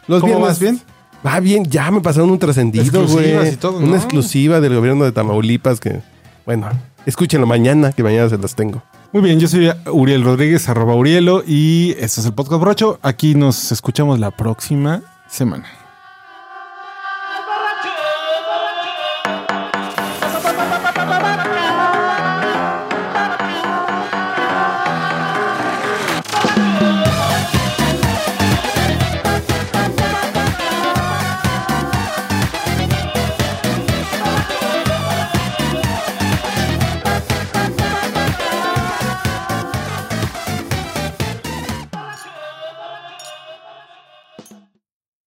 los
¿Cómo
viernes.
vas, bien?
Va bien, ya me pasaron un trascendido,
Exclusivas
güey.
y todo,
Una
¿no?
exclusiva del gobierno de Tamaulipas que, bueno, escúchenlo mañana, que mañana se las tengo.
Muy bien, yo soy Uriel Rodríguez, arroba Urielo, y este es el podcast Brocho. Aquí nos escuchamos la próxima semana.